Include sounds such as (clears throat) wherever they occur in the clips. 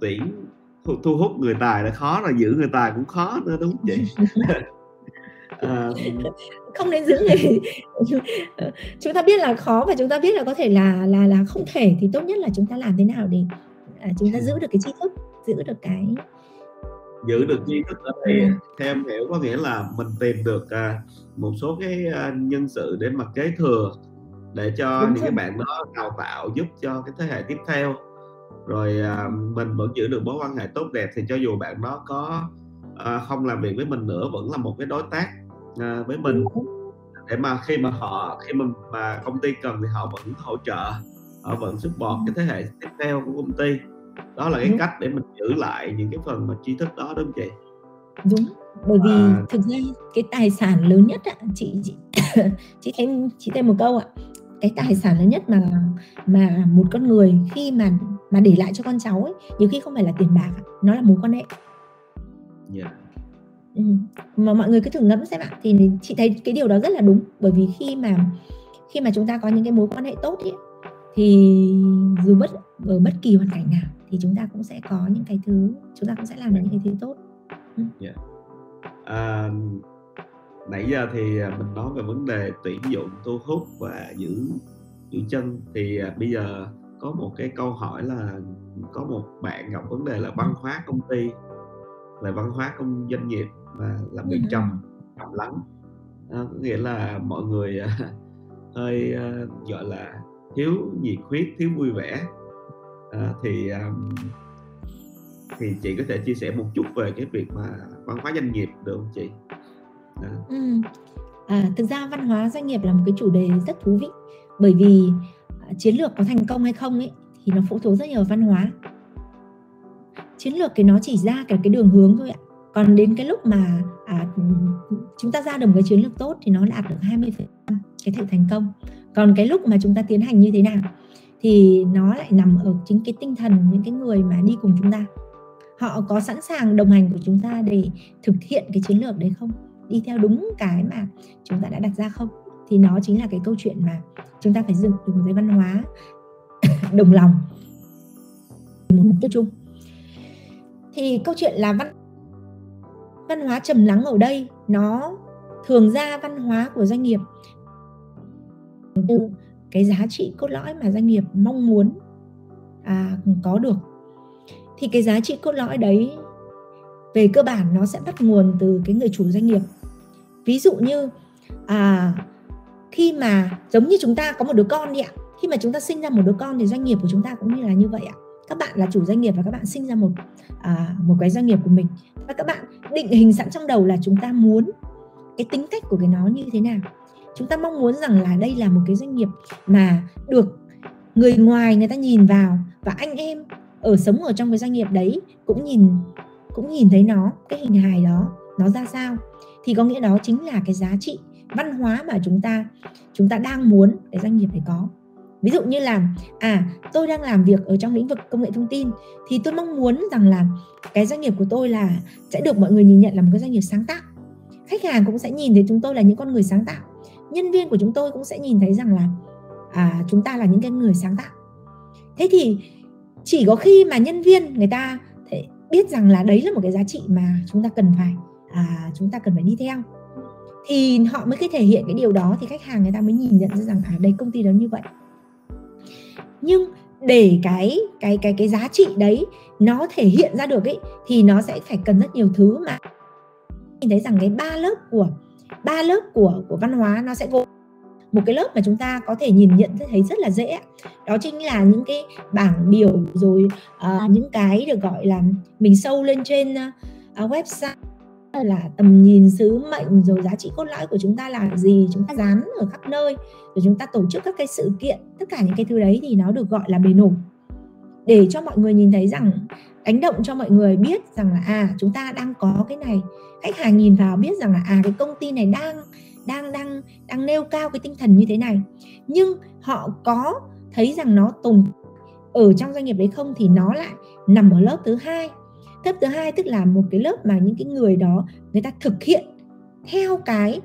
Tuyển thu, thu hút người tài là khó rồi giữ người tài cũng khó nữa đúng không chị à, (laughs) không nên giữ người (laughs) (laughs) chúng ta biết là khó và chúng ta biết là có thể là là là không thể thì tốt nhất là chúng ta làm thế nào để à, chúng ta giữ được cái tri thức giữ được cái giữ được tri thức ở đây ừ. theo em hiểu có nghĩa là mình tìm được à, một số cái à, nhân sự để mà kế thừa để cho Đúng những rồi. cái bạn đó đào tạo giúp cho cái thế hệ tiếp theo rồi à, mình vẫn giữ được mối quan hệ tốt đẹp thì cho dù bạn đó có à, không làm việc với mình nữa vẫn là một cái đối tác à, với mình. Để mà khi mà họ khi mà, mà công ty cần thì họ vẫn hỗ trợ họ vẫn support cái thế hệ tiếp theo của công ty. Đó là cái đúng. cách để mình giữ lại những cái phần mà tri thức đó đúng không chị? Đúng bởi vì à, thực ra cái tài sản lớn nhất ạ chị chị (coughs) chị thêm chị thêm một câu ạ. Cái tài sản lớn nhất mà mà một con người khi mà mà để lại cho con cháu ấy nhiều khi không phải là tiền bạc nó là mối quan hệ yeah. Ừ. mà mọi người cứ thử ngẫm xem ạ thì chị thấy cái điều đó rất là đúng bởi vì khi mà khi mà chúng ta có những cái mối quan hệ tốt ấy, thì dù bất ở bất kỳ hoàn cảnh nào thì chúng ta cũng sẽ có những cái thứ chúng ta cũng sẽ làm được những cái thứ tốt ừ. yeah. À, nãy giờ thì à, mình nói về vấn đề tuyển dụng thu hút và giữ giữ chân thì à, bây giờ có một cái câu hỏi là có một bạn gặp vấn đề là văn hóa công ty là văn hóa công doanh nghiệp và làm việc trầm trầm lắng à, có nghĩa là mọi người (laughs) hơi uh, gọi là thiếu nhiệt huyết thiếu vui vẻ à, thì um, thì chị có thể chia sẻ một chút về cái việc mà văn hóa doanh nghiệp được không chị à. Ừ. À, thực ra văn hóa doanh nghiệp là một cái chủ đề rất thú vị bởi vì à, chiến lược có thành công hay không ấy thì nó phụ thuộc rất nhiều vào văn hóa. Chiến lược thì nó chỉ ra cả cái đường hướng thôi ạ. Còn đến cái lúc mà à, chúng ta ra được một cái chiến lược tốt thì nó đạt được 20% cái thể thành công. Còn cái lúc mà chúng ta tiến hành như thế nào thì nó lại nằm ở chính cái tinh thần những cái người mà đi cùng chúng ta. Họ có sẵn sàng đồng hành của chúng ta để thực hiện cái chiến lược đấy không? Đi theo đúng cái mà chúng ta đã đặt ra không? Thì nó chính là cái câu chuyện mà chúng ta phải dựng được một cái văn hóa (coughs) đồng lòng. Một mục tiêu chung. Thì câu chuyện là văn văn hóa trầm lắng ở đây nó thường ra văn hóa của doanh nghiệp. Từ cái giá trị cốt lõi mà doanh nghiệp mong muốn à, có được. Thì cái giá trị cốt lõi đấy về cơ bản nó sẽ bắt nguồn từ cái người chủ doanh nghiệp. Ví dụ như à, khi mà giống như chúng ta có một đứa con đi ạ khi mà chúng ta sinh ra một đứa con thì doanh nghiệp của chúng ta cũng như là như vậy ạ. Các bạn là chủ doanh nghiệp và các bạn sinh ra một à, một cái doanh nghiệp của mình. Và các bạn định hình sẵn trong đầu là chúng ta muốn cái tính cách của cái nó như thế nào. Chúng ta mong muốn rằng là đây là một cái doanh nghiệp mà được người ngoài người ta nhìn vào và anh em ở sống ở trong cái doanh nghiệp đấy cũng nhìn cũng nhìn thấy nó cái hình hài đó nó ra sao. Thì có nghĩa đó chính là cái giá trị văn hóa mà chúng ta chúng ta đang muốn cái doanh nghiệp phải có. Ví dụ như là à tôi đang làm việc ở trong lĩnh vực công nghệ thông tin thì tôi mong muốn rằng là cái doanh nghiệp của tôi là sẽ được mọi người nhìn nhận là một cái doanh nghiệp sáng tạo. Khách hàng cũng sẽ nhìn thấy chúng tôi là những con người sáng tạo. Nhân viên của chúng tôi cũng sẽ nhìn thấy rằng là à, chúng ta là những cái người sáng tạo. Thế thì chỉ có khi mà nhân viên người ta biết rằng là đấy là một cái giá trị mà chúng ta cần phải à, chúng ta cần phải đi theo thì họ mới cái thể hiện cái điều đó thì khách hàng người ta mới nhìn nhận ra rằng à đây công ty đó như vậy. Nhưng để cái cái cái cái giá trị đấy nó thể hiện ra được ấy thì nó sẽ phải cần rất nhiều thứ mà. Nhìn thấy rằng cái ba lớp của ba lớp của của văn hóa nó sẽ gồm một cái lớp mà chúng ta có thể nhìn nhận thấy rất là dễ đó chính là những cái bảng biểu rồi uh, những cái được gọi là mình sâu lên trên uh, website là tầm nhìn sứ mệnh rồi giá trị cốt lõi của chúng ta là gì, chúng ta dán ở khắp nơi, rồi chúng ta tổ chức các cái sự kiện, tất cả những cái thứ đấy thì nó được gọi là bề nổi. Để cho mọi người nhìn thấy rằng, đánh động cho mọi người biết rằng là à chúng ta đang có cái này. Khách hàng nhìn vào biết rằng là à cái công ty này đang đang đang đang nêu cao cái tinh thần như thế này. Nhưng họ có thấy rằng nó tồn ở trong doanh nghiệp đấy không thì nó lại nằm ở lớp thứ hai lớp thứ hai tức là một cái lớp mà những cái người đó người ta thực hiện theo cái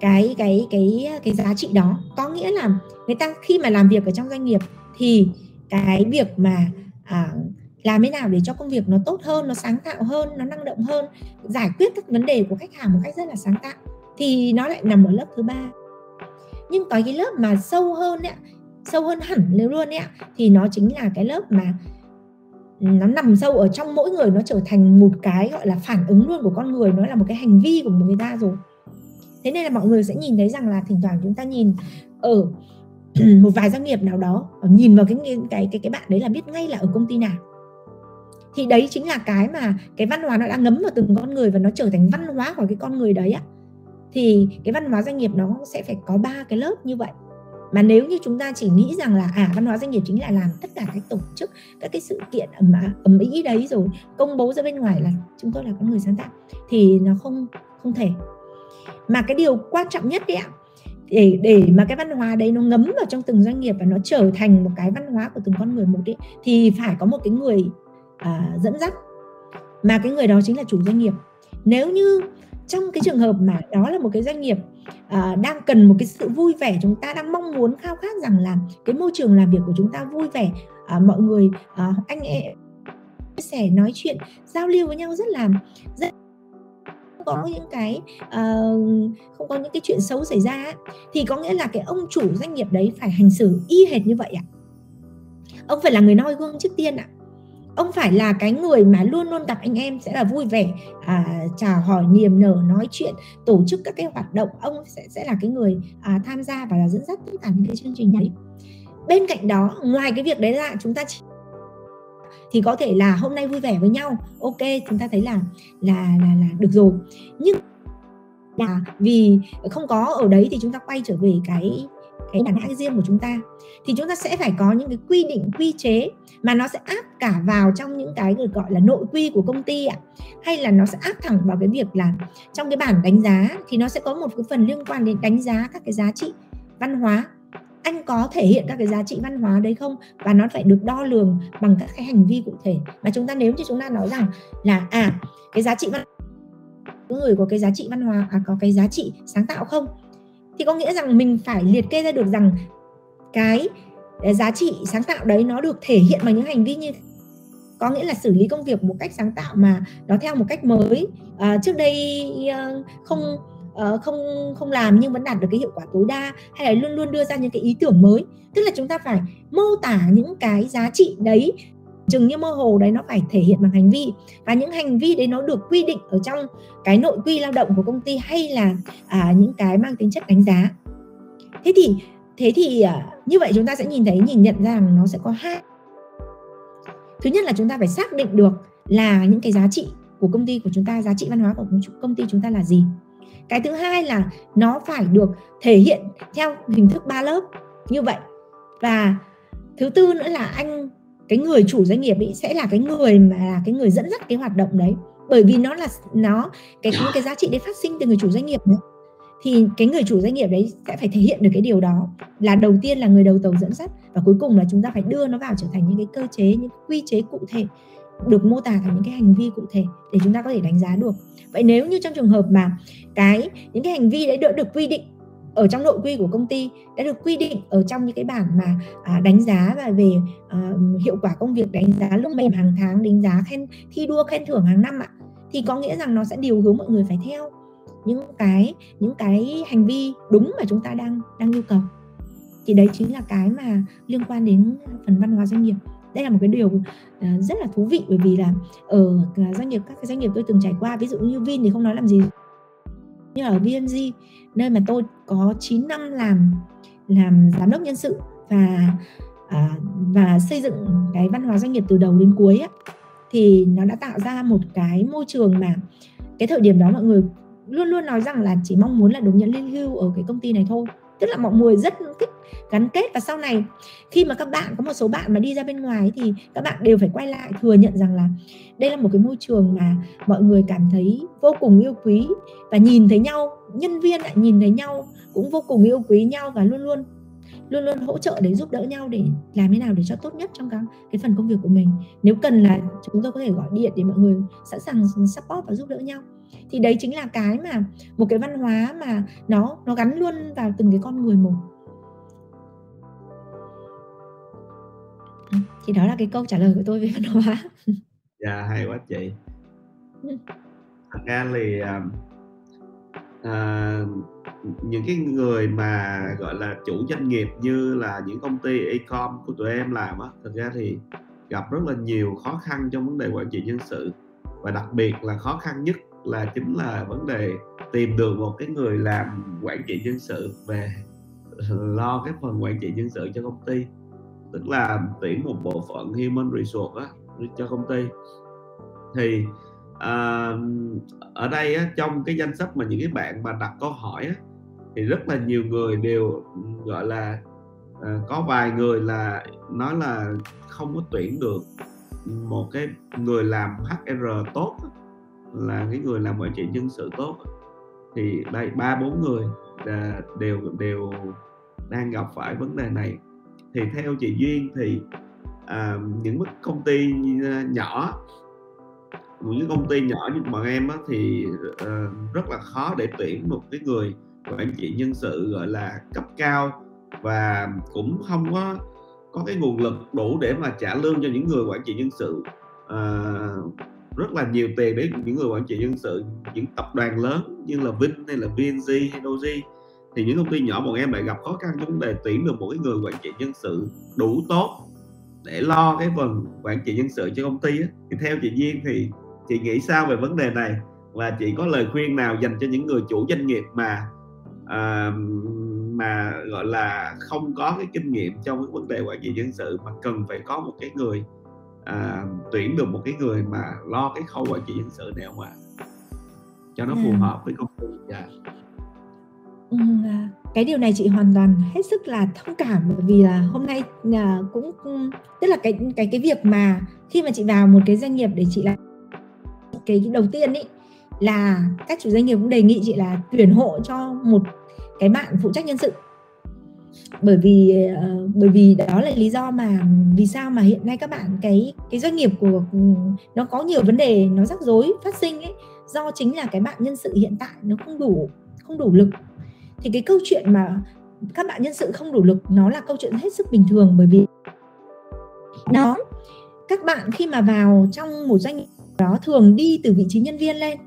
cái cái cái cái giá trị đó. Có nghĩa là người ta khi mà làm việc ở trong doanh nghiệp thì cái việc mà à, làm thế nào để cho công việc nó tốt hơn nó sáng tạo hơn nó năng động hơn giải quyết các vấn đề của khách hàng một cách rất là sáng tạo thì nó lại nằm ở lớp thứ ba. Nhưng có cái lớp mà sâu hơn ấy, sâu hơn hẳn nếu luôn ấy, thì nó chính là cái lớp mà nó nằm sâu ở trong mỗi người, nó trở thành một cái gọi là phản ứng luôn của con người, nó là một cái hành vi của người ta rồi. Thế nên là mọi người sẽ nhìn thấy rằng là thỉnh thoảng chúng ta nhìn ở (clears throat) một vài doanh nghiệp nào đó ờ, nhìn vào cái cái cái cái bạn đấy là biết ngay là ở công ty nào. Thì đấy chính là cái mà cái văn hóa nó đã ngấm vào từng con người và nó trở thành văn hóa của cái con người đấy á. Thì cái văn hóa doanh nghiệp nó sẽ phải có ba cái lớp như vậy mà nếu như chúng ta chỉ nghĩ rằng là à văn hóa doanh nghiệp chính là làm tất cả các tổ chức các cái sự kiện ẩm à, ẩm ý đấy rồi công bố ra bên ngoài là chúng tôi là con người sáng tạo thì nó không không thể. Mà cái điều quan trọng nhất đấy ạ để để mà cái văn hóa đấy nó ngấm vào trong từng doanh nghiệp và nó trở thành một cái văn hóa của từng con người một ấy, thì phải có một cái người à, dẫn dắt. Mà cái người đó chính là chủ doanh nghiệp. Nếu như trong cái trường hợp mà đó là một cái doanh nghiệp uh, đang cần một cái sự vui vẻ chúng ta đang mong muốn khao khát rằng là cái môi trường làm việc của chúng ta vui vẻ uh, mọi người uh, anh em chia sẻ nói chuyện giao lưu với nhau rất là rất có những cái uh, không có những cái chuyện xấu xảy ra thì có nghĩa là cái ông chủ doanh nghiệp đấy phải hành xử y hệt như vậy ạ. Ông phải là người noi gương trước tiên ạ ông phải là cái người mà luôn luôn gặp anh em sẽ là vui vẻ à, chào hỏi niềm nở nói chuyện tổ chức các cái hoạt động. Ông sẽ sẽ là cái người à, tham gia và là dẫn dắt tất cả những cái chương trình đấy bên cạnh đó ngoài cái việc đấy ra chúng ta chỉ thì có thể là hôm nay vui vẻ với nhau. Ok chúng ta thấy là là là là được rồi. Nhưng là vì không có ở đấy thì chúng ta quay trở về cái cái đàn hãng riêng của chúng ta. Thì chúng ta sẽ phải có những cái quy định quy chế mà nó sẽ áp cả vào trong những cái được gọi là nội quy của công ty ạ. Hay là nó sẽ áp thẳng vào cái việc là trong cái bản đánh giá thì nó sẽ có một cái phần liên quan đến đánh giá các cái giá trị văn hóa. Anh có thể hiện các cái giá trị văn hóa đấy không? Và nó phải được đo lường bằng các cái hành vi cụ thể. Mà chúng ta nếu như chúng ta nói rằng là à cái giá trị văn người có cái giá trị văn hóa à, có cái giá trị sáng tạo không? Thì có nghĩa rằng mình phải liệt kê ra được rằng cái giá trị sáng tạo đấy nó được thể hiện bằng những hành vi như có nghĩa là xử lý công việc một cách sáng tạo mà nó theo một cách mới. À, trước đây ờ, không ờ, không không làm nhưng vẫn đạt được cái hiệu quả tối đa hay là luôn luôn đưa ra những cái ý tưởng mới. Tức là chúng ta phải mô tả những cái giá trị đấy chừng như mơ hồ đấy nó phải thể hiện bằng hành vi. Và những hành vi đấy nó được quy định ở trong cái nội quy lao động của công ty hay là à, những cái mang tính chất đánh giá. Thế thì thế thì à, như vậy chúng ta sẽ nhìn thấy, nhìn nhận rằng nó sẽ có hai. Thứ nhất là chúng ta phải xác định được là những cái giá trị của công ty của chúng ta, giá trị văn hóa của công ty chúng ta là gì. Cái thứ hai là nó phải được thể hiện theo hình thức ba lớp như vậy. Và thứ tư nữa là anh, cái người chủ doanh nghiệp ấy sẽ là cái người mà là cái người dẫn dắt cái hoạt động đấy. Bởi vì nó là, nó, cái, những cái giá trị đấy phát sinh từ người chủ doanh nghiệp nữa thì cái người chủ doanh nghiệp đấy sẽ phải thể hiện được cái điều đó. Là đầu tiên là người đầu tàu dẫn dắt và cuối cùng là chúng ta phải đưa nó vào trở thành những cái cơ chế những quy chế cụ thể được mô tả thành những cái hành vi cụ thể để chúng ta có thể đánh giá được. Vậy nếu như trong trường hợp mà cái những cái hành vi đấy được được quy định ở trong nội quy của công ty đã được quy định ở trong những cái bảng mà à, đánh giá và về à, hiệu quả công việc đánh giá lương mềm hàng tháng đánh giá khen thi đua khen thưởng hàng năm ạ thì có nghĩa rằng nó sẽ điều hướng mọi người phải theo những cái những cái hành vi đúng mà chúng ta đang đang yêu cầu. Thì đấy chính là cái mà liên quan đến phần văn hóa doanh nghiệp. Đây là một cái điều ờ, rất là thú vị bởi vì là ở ờ, doanh nghiệp các cái doanh nghiệp tôi từng trải qua ví dụ như Vin thì không nói làm gì. Như ở VNG nơi mà tôi có 9 năm làm làm giám đốc nhân sự và à, và xây dựng cái văn hóa doanh nghiệp từ đầu đến cuối á, thì nó đã tạo ra một cái môi trường mà cái thời điểm đó mọi người luôn luôn nói rằng là chỉ mong muốn là được nhận lương hưu ở cái công ty này thôi. Tức là mọi người rất thích gắn kết. Và sau này khi mà các bạn có một số bạn mà đi ra bên ngoài thì các bạn đều phải quay lại thừa nhận rằng là đây là một cái môi trường mà mọi người cảm thấy vô cùng yêu quý và nhìn thấy nhau nhân viên lại nhìn thấy nhau cũng vô cùng yêu quý nhau và luôn luôn luôn luôn hỗ trợ để giúp đỡ nhau để làm thế nào để cho tốt nhất trong cái, cái phần công việc của mình. Nếu cần là chúng tôi có thể gọi điện để mọi người sẵn sàng support và giúp đỡ nhau thì đấy chính là cái mà một cái văn hóa mà nó nó gắn luôn vào từng cái con người một ừ, thì đó là cái câu trả lời của tôi về văn hóa. Dạ hay quá chị. Thật ra thì à, à những cái người mà gọi là chủ doanh nghiệp như là những công ty ecom của tụi em làm á thật ra thì gặp rất là nhiều khó khăn trong vấn đề quản trị nhân sự. Và đặc biệt là khó khăn nhất là chính là vấn đề tìm được một cái người làm quản trị nhân sự về lo cái phần quản trị nhân sự cho công ty. Tức là tuyển một bộ phận human resource á, cho công ty. Thì à, ở đây á, trong cái danh sách mà những cái bạn mà đặt câu hỏi á, thì rất là nhiều người đều gọi là à, có vài người là nói là không có tuyển được một cái người làm HR tốt là cái người làm quản trị nhân sự tốt. Thì đây ba bốn người là đều đều đang gặp phải vấn đề này. Thì theo chị duyên thì à, những công ty à, nhỏ những công ty nhỏ như bọn em á, thì uh, rất là khó để tuyển một cái người quản trị nhân sự gọi là cấp cao và cũng không có có cái nguồn lực đủ để mà trả lương cho những người quản trị nhân sự. Uh, rất là nhiều tiền để những người quản trị nhân sự những tập đoàn lớn như là Vin hay là VNG hay Doji thì những công ty nhỏ bọn em lại gặp khó khăn trong vấn đề tuyển được một cái người quản trị nhân sự đủ tốt để lo cái phần quản trị nhân sự cho công ty á. thì theo chị Duyên thì chị nghĩ sao về vấn đề này và chị có lời khuyên nào dành cho những người chủ doanh nghiệp mà à, mà gọi là không có cái kinh nghiệm trong cái vấn đề quản trị nhân sự mà cần phải có một cái người à, tuyển được một cái người mà lo cái khâu quản trị nhân sự này không ạ cho nó phù à. hợp với công ty yeah. Dạ. Ừ, à, cái điều này chị hoàn toàn hết sức là thông cảm bởi vì là hôm nay à, cũng tức là cái cái cái việc mà khi mà chị vào một cái doanh nghiệp để chị làm cái, đầu tiên ấy là các chủ doanh nghiệp cũng đề nghị chị là tuyển hộ cho một cái bạn phụ trách nhân sự bởi vì uh, bởi vì đó là lý do mà vì sao mà hiện nay các bạn cái cái doanh nghiệp của ừ, nó có nhiều vấn đề nó rắc rối phát sinh ấy do chính là cái bạn nhân sự hiện tại nó không đủ không đủ lực. Thì cái câu chuyện mà các bạn nhân sự không đủ lực nó là câu chuyện hết sức bình thường bởi vì đó các bạn khi mà vào trong một doanh nghiệp đó thường đi từ vị trí nhân viên lên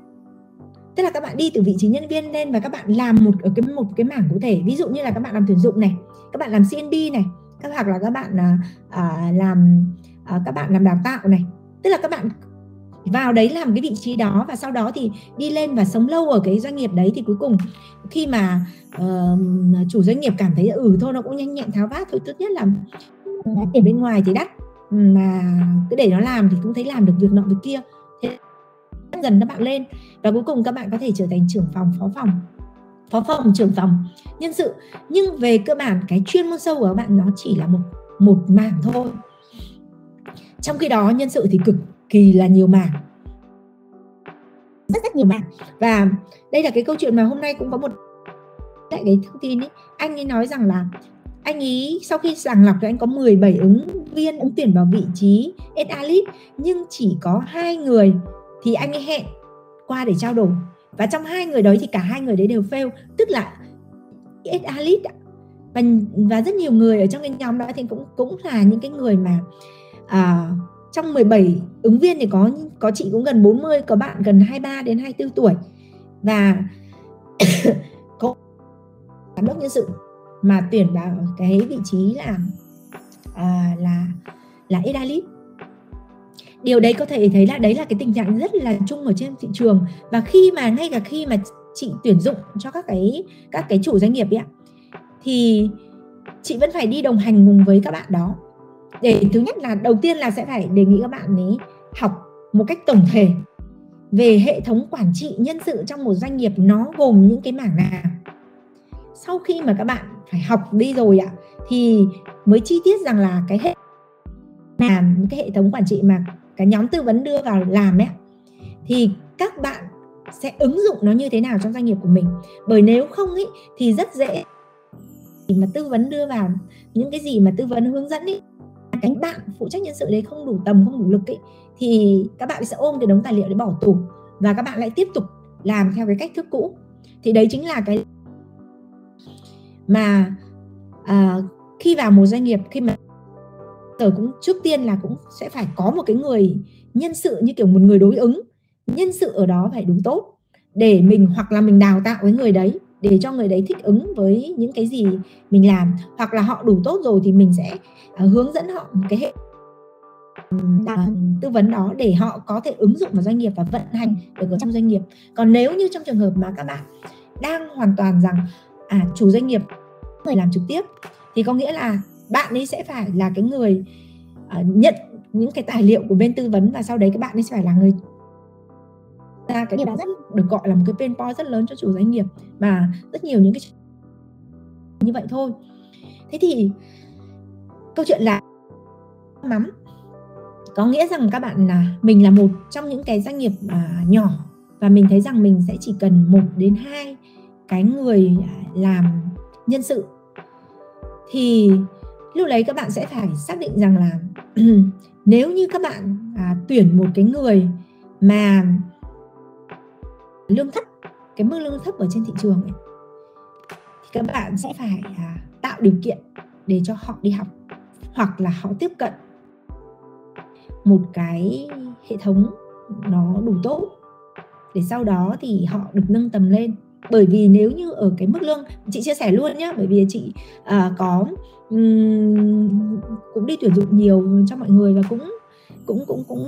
tức là các bạn đi từ vị trí nhân viên lên và các bạn làm một ở cái một cái mảng cụ thể. Ví dụ như là các bạn làm tuyển dụng này các bạn làm CNB này các hoặc là các bạn à, à, làm à, các bạn làm đào tạo này. Tức là các bạn vào đấy làm cái vị trí đó và sau đó thì đi lên và sống lâu ở cái doanh nghiệp đấy thì cuối cùng khi mà uh, chủ doanh nghiệp cảm thấy ừ thôi nó cũng nhanh nhẹn tháo vát thôi tốt nhất là tiền bên ngoài thì đắt. Mà cứ để nó làm thì cũng thấy làm được việc nọ việc kia dần các bạn lên. Và cuối cùng các bạn có thể trở thành trưởng phòng, phó phòng. Phó phòng, trưởng phòng. Nhân sự. Nhưng về cơ bản, cái chuyên môn sâu của các bạn nó chỉ là một một mảng thôi. Trong khi đó, nhân sự thì cực kỳ là nhiều mảng. Rất rất nhiều mảng. Và đây là cái câu chuyện mà hôm nay cũng có một lại cái thông tin ấy. Anh ấy nói rằng là, anh ấy sau khi sàng lọc thì anh có 17 ứng viên ứng tuyển vào vị trí SA lead nhưng chỉ có hai người thì anh ấy hẹn qua để trao đổi. Và trong hai người đấy thì cả hai người đấy đều fail. Tức là SA lead và và rất nhiều người ở trong cái nhóm đó thì cũng cũng là những cái người mà à, trong 17 ứng viên thì có có chị cũng gần 40 có bạn gần 23 đến 24 tuổi. Và (coughs) có giám đốc nhân sự mà tuyển vào cái vị trí là à, là là Edalit điều đấy có thể thấy là đấy là cái tình trạng rất là chung ở trên thị trường. Và khi mà, ngay cả khi mà chị tuyển dụng cho các cái các cái chủ doanh nghiệp ấy thì chị vẫn phải đi đồng hành cùng với các bạn đó. Để thứ nhất là, đầu tiên là sẽ phải đề nghị các bạn ấy học một cách tổng thể về hệ thống quản trị nhân sự trong một doanh nghiệp nó gồm những cái mảng nào. Sau khi mà các bạn phải học đi rồi ạ, thì mới chi tiết rằng là cái hệ, làm cái hệ thống quản trị mà cái nhóm tư vấn đưa vào làm ấy thì các bạn sẽ ứng dụng nó như thế nào trong doanh nghiệp của mình? Bởi nếu không ấy thì rất dễ mà tư vấn đưa vào những cái gì mà tư vấn hướng dẫn ấy cái bạn phụ trách nhân sự đấy không đủ tầm không đủ lực ấy thì các bạn sẽ ôm cái đống tài liệu để bỏ tủ và các bạn lại tiếp tục làm theo cái cách thức cũ. Thì đấy chính là cái mà à, khi vào một doanh nghiệp khi mà tớ cũng trước tiên là cũng sẽ phải có một cái người nhân sự như kiểu một người đối ứng. Nhân sự ở đó phải đủ tốt để mình hoặc là mình đào tạo với người đấy để cho người đấy thích ứng với những cái gì mình làm. Hoặc là họ đủ tốt rồi thì mình sẽ uh, hướng dẫn họ một cái hệ tư vấn đó để họ có thể ứng dụng vào doanh nghiệp và vận hành được ở trong doanh nghiệp. Còn nếu như trong trường hợp mà các bạn đang hoàn toàn rằng à chủ doanh nghiệp người làm trực tiếp thì có nghĩa là bạn ấy sẽ phải là cái người uh, nhận những cái tài liệu của bên tư vấn và sau đấy các bạn ấy sẽ phải là người ra cái điều đó rất được gọi là một cái pain point rất lớn cho chủ doanh nghiệp và rất nhiều những cái như vậy thôi. Thế thì câu chuyện là mắm có nghĩa rằng các bạn là mình là một trong những cái doanh nghiệp à, nhỏ và mình thấy rằng mình sẽ chỉ cần một đến hai cái người làm nhân sự. Thì lúc đấy các bạn sẽ phải xác định rằng là (clears throat) nếu như các bạn à, tuyển một cái người mà lương thấp cái mức lương thấp ở trên thị trường ấy, thì các bạn sẽ phải à, tạo điều kiện để cho họ đi học hoặc là họ tiếp cận một cái hệ thống nó đủ tốt. Để sau đó thì họ được nâng tầm lên. Bởi vì nếu như ở cái mức lương chị chia sẻ luôn nhé bởi vì chị à, có um, cũng đi tuyển dụng nhiều cho mọi người và cũng cũng cũng cũng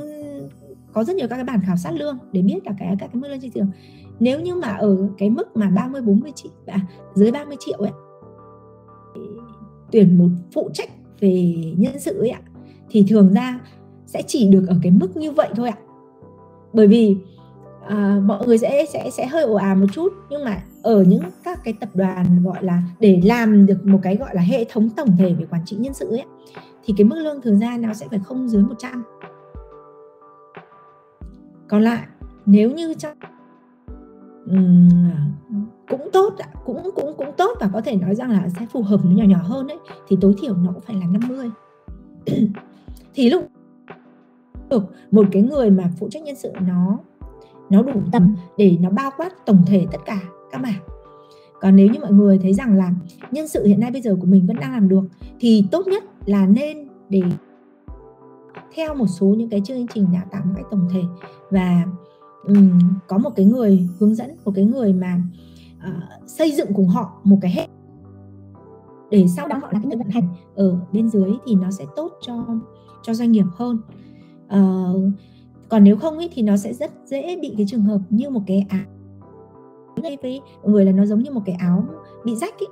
có rất nhiều các cái bản khảo sát lương để biết là cái các cái mức lương trên thị trường. Nếu như mà ở cái mức mà 30 40 triệu à, dưới 30 triệu ấy tuyển một phụ trách về nhân sự ấy ạ thì thường ra sẽ chỉ được ở cái mức như vậy thôi ạ. Bởi vì à, mọi người sẽ sẽ sẽ hơi ồ ạt một chút nhưng mà ở những các cái tập đoàn gọi là để làm được một cái gọi là hệ thống tổng thể về quản trị nhân sự ấy thì cái mức lương thường ra nó sẽ phải không dưới 100 còn lại nếu như trong um, cũng tốt cũng cũng cũng tốt và có thể nói rằng là sẽ phù hợp với nhỏ nhỏ hơn đấy thì tối thiểu nó cũng phải là 50 (clears throat) thì lúc được một cái người mà phụ trách nhân sự nó nó đủ tầm để nó bao quát tổng thể tất cả các bạn. còn nếu như mọi người thấy rằng là nhân sự hiện nay bây giờ của mình vẫn đang làm được thì tốt nhất là nên để theo một số những cái chương trình đào tạo một cách tổng thể và um, có một cái người hướng dẫn một cái người mà uh, xây dựng cùng họ một cái hệ để sau đó họ là cái người vận hành ở bên dưới thì nó sẽ tốt cho cho doanh nghiệp hơn uh, còn nếu không ý, thì nó sẽ rất dễ bị cái trường hợp như một cái ảo đây với người là nó giống như một cái áo bị rách ấy.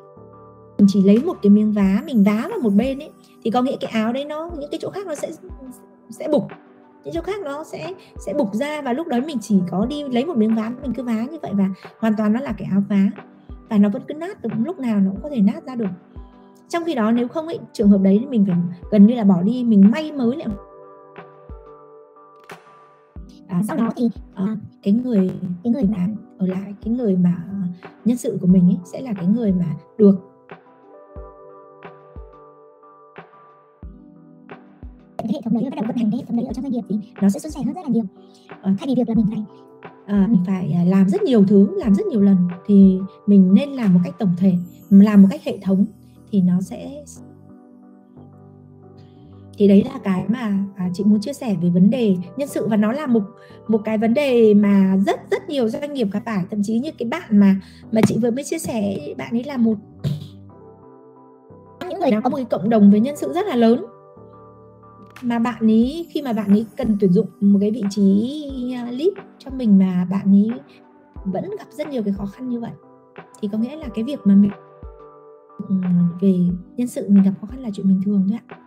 Mình chỉ lấy một cái miếng vá, mình vá vào một bên ấy, thì có nghĩa cái áo đấy nó, những cái chỗ khác nó sẽ sẽ bục. Những chỗ khác nó sẽ sẽ bục ra và lúc đấy mình chỉ có đi lấy một miếng vá, mình cứ vá như vậy và hoàn toàn nó là cái áo vá. Và nó vẫn cứ nát được, lúc nào nó cũng có thể nát ra được. Trong khi đó nếu không ấy, trường hợp đấy mình phải gần như là bỏ đi, mình may mới lại à, sau đó thì à, cái người cái người làm ở lại cái người mà nhân sự của mình ấy sẽ là cái người mà được cái hệ thống đấy bắt đầu vận hành cái hệ thống đấy ở trong doanh nghiệp thì nó sẽ xuân sẻ hơn rất là nhiều. À, thay vì việc là mình phải à, mình phải làm rất nhiều thứ làm rất nhiều lần thì mình nên làm một cách tổng thể làm một cách hệ thống thì nó sẽ thì đấy là cái mà à, chị muốn chia sẻ về vấn đề nhân sự và nó là một một cái vấn đề mà rất rất nhiều doanh nghiệp gặp phải. Thậm chí như cái bạn mà mà chị vừa mới chia sẻ bạn ấy là một những người nào có một cái cộng đồng với nhân sự rất là lớn. Mà bạn ấy khi mà bạn ấy cần tuyển dụng một cái vị trí à, lead cho mình mà bạn ấy vẫn gặp rất nhiều cái khó khăn như vậy thì có nghĩa là cái việc mà mình ừ, về nhân sự mình gặp khó khăn là chuyện bình thường thôi ạ.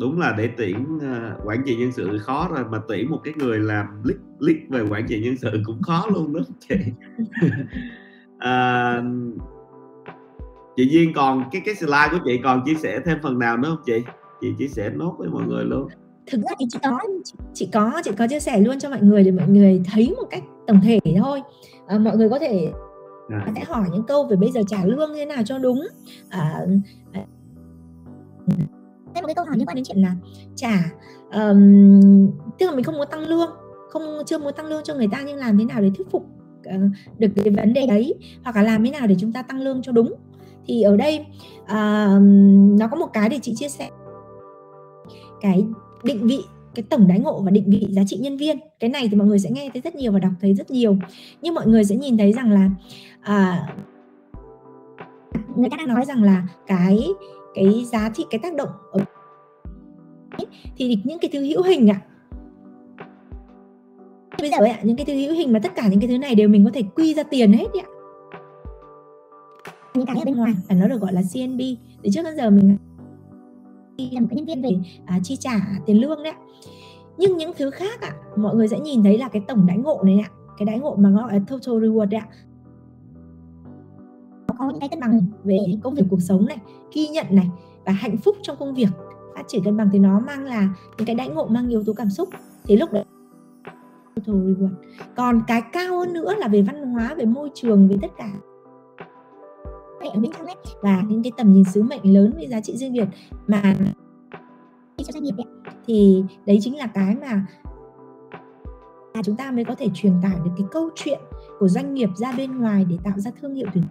Đúng là để tuyển uh, quản trị nhân sự khó rồi mà tuyển một cái người làm lead lead về quản trị nhân sự cũng khó luôn đó chị. (laughs) À, chị duyên còn cái cái slide của chị còn chia sẻ thêm phần nào nữa không chị? Chị chia sẻ nốt với mọi người luôn. Thực ra thì chị có chị có chị có chia sẻ luôn cho mọi người để mọi người thấy một cách tổng thể thôi. À, mọi người có thể à. sẽ hỏi những câu về bây giờ trả lương thế nào cho đúng. À, thêm một cái câu hỏi liên quan đến chuyện là trả um, tức là mình không muốn tăng lương không chưa muốn tăng lương cho người ta nhưng làm thế nào để thuyết phục uh, được cái vấn đề đấy hoặc là làm thế nào để chúng ta tăng lương cho đúng. Thì ở đây uh, nó có một cái để chị chia sẻ. Cái định vị cái tổng đáy ngộ và định vị giá trị nhân viên. Cái này thì mọi người sẽ nghe thấy rất nhiều và đọc thấy rất nhiều. Nhưng mọi người sẽ nhìn thấy rằng là uh, người ta đang nói rằng là cái cái giá trị cái tác động ở thì những cái thứ hữu hình ạ à, bây giờ ạ những cái thứ hữu hình mà tất cả những cái thứ này đều mình có thể quy ra tiền hết ạ. Những cái ở bên ngoài và nó được gọi là CNB từ trước đến giờ mình là một cái nhân viên về à, chi trả tiền lương đấy nhưng những thứ khác ạ mọi người sẽ nhìn thấy là cái tổng đãi ngộ này ạ cái đãi ngộ mà gọi là total reward đấy ạ có những cái cân bằng về công việc cuộc sống này ghi nhận này và hạnh phúc trong công việc. Phát triển cân bằng thì nó mang là những cái đãi ngộ mang yếu tố cảm xúc. Thì lúc đấy còn cái cao hơn nữa là về văn hóa về môi trường về tất cả. Ở bên trong ấy và những cái tầm nhìn sứ mệnh lớn về giá trị riêng biệt mà cho doanh nghiệp ấy, thì đấy chính là cái mà chúng ta mới có thể truyền tải được cái câu chuyện của doanh nghiệp ra bên ngoài để tạo ra thương hiệu tuyển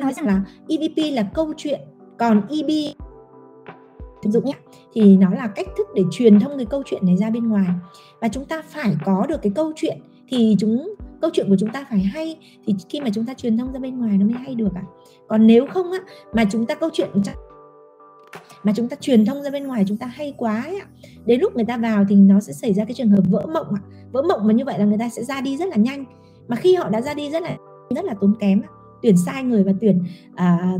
nói rằng là EVP là câu chuyện, còn EB sử dụng nhé, thì nó là cách thức để truyền thông cái câu chuyện này ra bên ngoài. Và chúng ta phải có được cái câu chuyện, thì chúng, câu chuyện của chúng ta phải hay, thì khi mà chúng ta truyền thông ra bên ngoài nó mới hay được ạ. À. còn nếu không á, mà chúng ta câu chuyện mà chúng ta truyền thông ra bên ngoài chúng ta hay quá ấy ạ. Đến lúc người ta vào thì nó sẽ xảy ra cái trường hợp vỡ mộng ạ. Vỡ mộng mà như vậy là người ta sẽ ra đi rất là nhanh. Mà khi họ đã ra đi rất là rất là tốn kém tuyển sai người và tuyển à,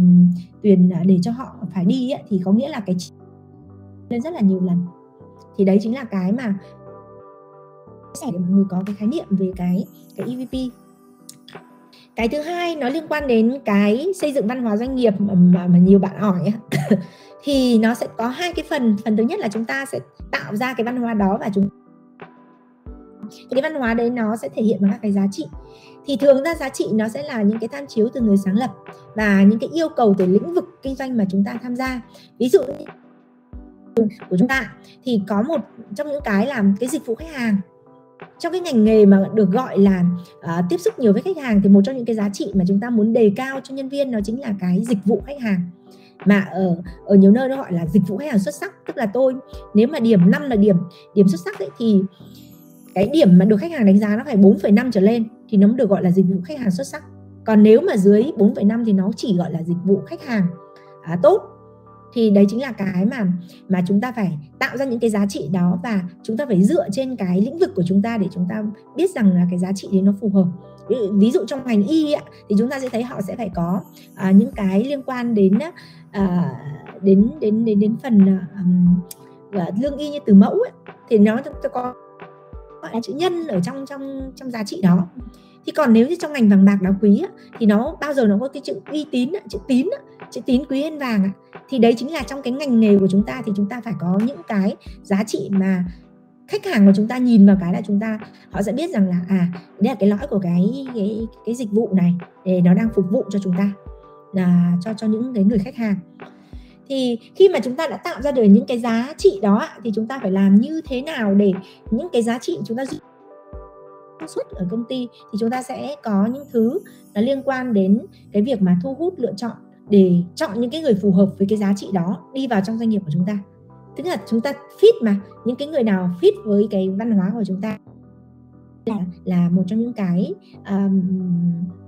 tuyển à, để cho họ phải đi ấy, thì có nghĩa là cái lên rất là nhiều lần. Thì đấy chính là cái mà sẻ để mọi người có cái khái niệm về cái cái EVP cái thứ hai nó liên quan đến cái xây dựng văn hóa doanh nghiệp mà, mà, mà nhiều bạn hỏi (laughs) thì nó sẽ có hai cái phần. Phần thứ nhất là chúng ta sẽ tạo ra cái văn hóa đó và chúng thì cái văn hóa đấy nó sẽ thể hiện bằng các cái giá trị thì thường ra giá trị nó sẽ là những cái tham chiếu từ người sáng lập và những cái yêu cầu từ lĩnh vực kinh doanh mà chúng ta tham gia. Ví dụ của chúng ta thì có một trong những cái làm cái dịch vụ khách hàng. Trong cái ngành nghề mà được gọi là uh, tiếp xúc nhiều với khách hàng thì một trong những cái giá trị mà chúng ta muốn đề cao cho nhân viên nó chính là cái dịch vụ khách hàng. Mà ở ở nhiều nơi nó gọi là dịch vụ khách hàng xuất sắc tức là tôi nếu mà điểm 5 là điểm điểm xuất sắc ấy thì cái điểm mà được khách hàng đánh giá nó phải 4,5 trở lên thì nó được gọi là dịch vụ khách hàng xuất sắc. Còn nếu mà dưới 4,5 thì nó chỉ gọi là dịch vụ khách hàng à, tốt. Thì đấy chính là cái mà mà chúng ta phải tạo ra những cái giá trị đó và chúng ta phải dựa trên cái lĩnh vực của chúng ta để chúng ta biết rằng là cái giá trị đấy nó phù hợp. Ví dụ trong ngành y ạ, thì chúng ta sẽ thấy họ sẽ phải có à, những cái liên quan đến à, à đến đến đến đến phần à, lương y như từ mẫu ấy, thì nó có gọi là chữ nhân ở trong trong trong giá trị đó. Thì còn nếu như trong ngành vàng bạc đá quý thì nó bao giờ nó có cái chữ uy tín chữ tín chữ tín quý hơn vàng thì đấy chính là trong cái ngành nghề của chúng ta thì chúng ta phải có những cái giá trị mà khách hàng của chúng ta nhìn vào cái là chúng ta, họ sẽ biết rằng là à đây là cái lõi của cái cái cái dịch vụ này, để nó đang phục vụ cho chúng ta, là cho cho những cái người khách hàng thì khi mà chúng ta đã tạo ra được những cái giá trị đó thì chúng ta phải làm như thế nào để những cái giá trị chúng ta xuất ở công ty thì chúng ta sẽ có những thứ nó liên quan đến cái việc mà thu hút lựa chọn để chọn những cái người phù hợp với cái giá trị đó đi vào trong doanh nghiệp của chúng ta. Tức là chúng ta fit mà những cái người nào fit với cái văn hóa của chúng ta là là một trong những cái um,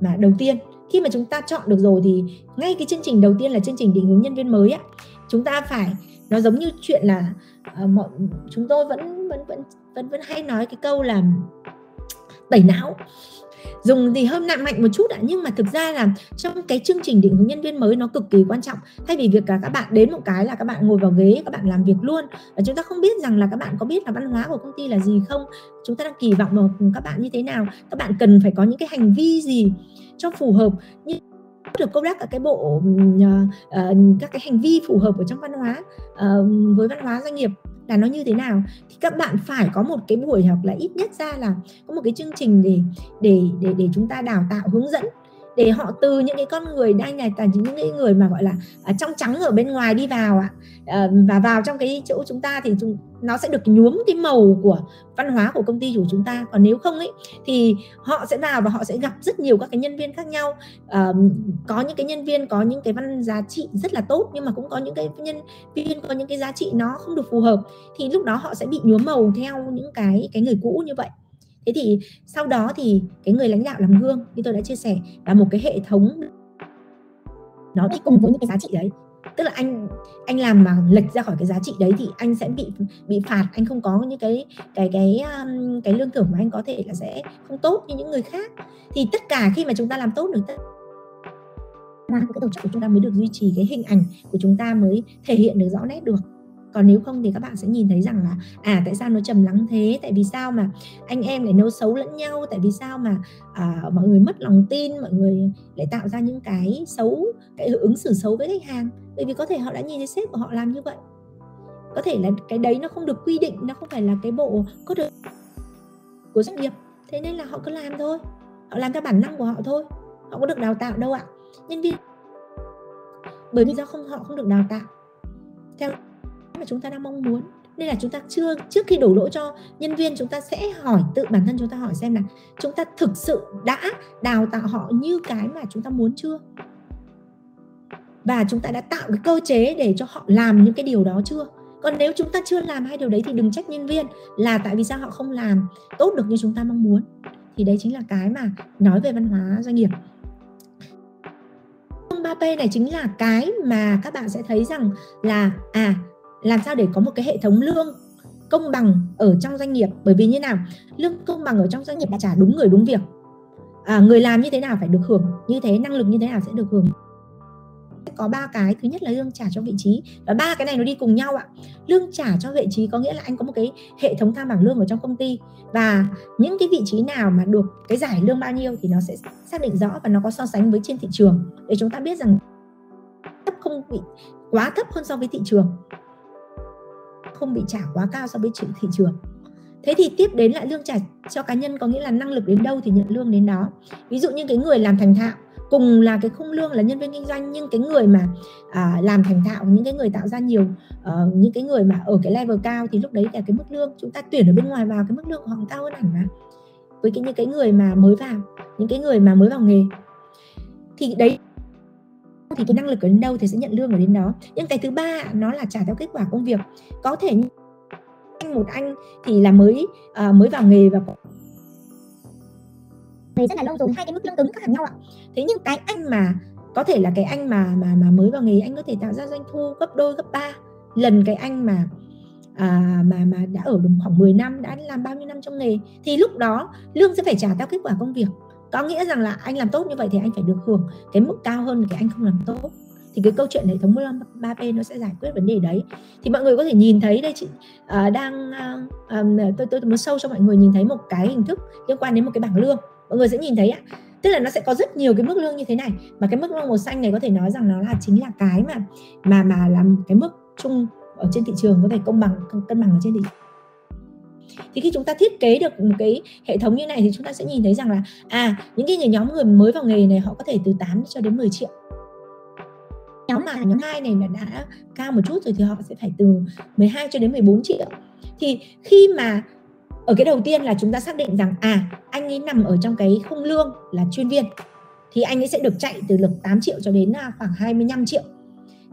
mà đầu tiên khi mà chúng ta chọn được rồi thì ngay cái chương trình đầu tiên là chương trình định hướng nhân viên mới á chúng ta phải nó giống như chuyện là uh, mọi chúng tôi vẫn vẫn vẫn vẫn vẫn hay nói cái câu là tẩy não. Dùng thì hơi nặng mạnh một chút ạ nhưng mà thực ra là trong cái chương trình định hướng nhân viên mới nó cực kỳ quan trọng. Thay vì việc là các bạn đến một cái là các bạn ngồi vào ghế các bạn làm việc luôn và chúng ta không biết rằng là các bạn có biết là văn hóa của công ty là gì không chúng ta đang kỳ vọng vào các bạn như thế nào các bạn cần phải có những cái hành vi gì cho phù hợp như được câu đắc ở cái bộ uh, uh, các cái hành vi phù hợp ở trong văn hóa uh, với văn hóa doanh nghiệp là nó như thế nào. Thì các bạn phải có một cái buổi học là ít nhất ra là có một cái chương trình để để để để chúng ta đào tạo hướng dẫn để họ từ những cái con người đang là những cái người mà gọi là à, trong trắng ở bên ngoài đi vào ạ. À, và vào trong cái chỗ chúng ta thì chúng, nó sẽ được nhuốm cái màu của văn hóa của công ty của chúng ta. Còn nếu không ấy thì họ sẽ vào và họ sẽ gặp rất nhiều các cái nhân viên khác nhau. À, có những cái nhân viên có những cái văn giá trị rất là tốt nhưng mà cũng có những cái nhân viên có những cái giá trị nó không được phù hợp thì lúc đó họ sẽ bị nhuốm màu theo những cái cái người cũ như vậy thế thì sau đó thì cái người lãnh đạo làm gương như tôi đã chia sẻ là một cái hệ thống nó đi cùng với những cái giá trị đấy. Tức là anh anh làm mà lệch ra khỏi cái giá trị đấy thì anh sẽ bị bị phạt anh không có những cái cái cái um, cái lương thưởng mà anh có thể là sẽ không tốt như những người khác. Thì tất cả khi mà chúng ta làm tốt được tất cái tổ chức của chúng ta mới được duy trì cái hình ảnh của chúng ta mới thể hiện được rõ nét được còn nếu không thì các bạn sẽ nhìn thấy rằng là à tại sao nó trầm lắng thế? Tại vì sao mà anh em lại nấu xấu lẫn nhau? Tại vì sao mà à, mọi người mất lòng tin mọi người lại tạo ra những cái xấu cái ứng xử xấu với khách hàng? Bởi vì có thể họ đã nhìn thấy sếp của họ làm như vậy. Có thể là cái đấy nó không được quy định nó không phải là cái bộ có được của doanh nghiệp. Thế nên là họ cứ làm thôi. Họ làm theo bản năng của họ thôi. Họ có được đào tạo đâu ạ? Nhân viên. Bởi vì do không họ không được đào tạo. Theo mà chúng ta đang mong muốn. Nên là chúng ta chưa, trước khi đổ lỗi cho nhân viên, chúng ta sẽ hỏi tự bản thân chúng ta hỏi xem là chúng ta thực sự đã đào tạo họ như cái mà chúng ta muốn chưa? Và chúng ta đã tạo cái cơ chế để cho họ làm những cái điều đó chưa? Còn nếu chúng ta chưa làm hai điều đấy thì đừng trách nhân viên là tại vì sao họ không làm tốt được như chúng ta mong muốn. Thì đấy chính là cái mà nói về văn hóa doanh nghiệp. 3P này chính là cái mà các bạn sẽ thấy rằng là à làm sao để có một cái hệ thống lương công bằng ở trong doanh nghiệp? Bởi vì như nào? Lương công bằng ở trong doanh nghiệp là trả đúng người đúng việc. À, người làm như thế nào phải được hưởng như thế năng lực như thế nào sẽ được hưởng. Có ba cái. Thứ nhất là lương trả cho vị trí. Và ba cái này nó đi cùng nhau ạ. Lương trả cho vị trí có nghĩa là anh có một cái hệ thống tham bảng lương ở trong công ty. Và những cái vị trí nào mà được cái giải lương bao nhiêu thì nó sẽ xác định rõ và nó có so sánh với trên thị trường. Để chúng ta biết rằng thấp không bị quá thấp hơn so với thị trường không bị trả quá cao so với thị trường. Thế thì tiếp đến lại lương trả cho cá nhân có nghĩa là năng lực đến đâu thì nhận lương đến đó. Ví dụ như cái người làm thành thạo cùng là cái khung lương là nhân viên kinh doanh nhưng cái người mà à, làm thành thạo những cái người tạo ra nhiều uh, những cái người mà ở cái level cao thì lúc đấy là cái mức lương chúng ta tuyển ở bên ngoài vào cái mức lương của họ cao hơn hẳn mà. Với cái những cái người mà mới vào những cái người mà mới vào nghề. Thì đấy thì cái năng lực ở đến đâu thì sẽ nhận lương ở đến đó. Nhưng cái thứ ba nó là trả theo kết quả công việc. Có thể anh một anh thì là mới uh, mới vào nghề và nghề rất là lâu rồi hai cái mức lương cứng khác nhau ạ. Thế nhưng cái anh mà có thể là cái anh mà mà mà mới vào nghề anh có thể tạo ra doanh thu gấp đôi gấp ba. Lần cái anh mà à, mà mà đã ở được khoảng 10 năm đã làm bao nhiêu năm trong nghề thì lúc đó lương sẽ phải trả theo kết quả công việc có nghĩa rằng là anh làm tốt như vậy thì anh phải được hưởng cái mức cao hơn cái anh không làm tốt. Thì cái câu chuyện hệ thống 3P nó sẽ giải quyết vấn đề đấy. Thì mọi người có thể nhìn thấy đây chị uh, đang uh, tôi tôi muốn sâu cho mọi người nhìn thấy một cái hình thức liên quan đến một cái bảng lương. Mọi người sẽ nhìn thấy ạ. Tức là nó sẽ có rất nhiều cái mức lương như thế này. Mà cái mức lương màu xanh này có thể nói rằng nó là chính là cái mà mà mà làm cái mức chung ở trên thị trường có thể công bằng cân bằng ở trên thị trường thì khi chúng ta thiết kế được một cái hệ thống như này thì chúng ta sẽ nhìn thấy rằng là à những cái nhóm người mới vào nghề này họ có thể từ 8 cho đến 10 triệu. Nhóm mà nhóm hai này là đã cao một chút rồi thì họ sẽ phải từ 12 cho đến 14 triệu. Thì khi mà ở cái đầu tiên là chúng ta xác định rằng à anh ấy nằm ở trong cái khung lương là chuyên viên, thì anh ấy sẽ được chạy từ lực 8 triệu cho đến à, khoảng 25 triệu.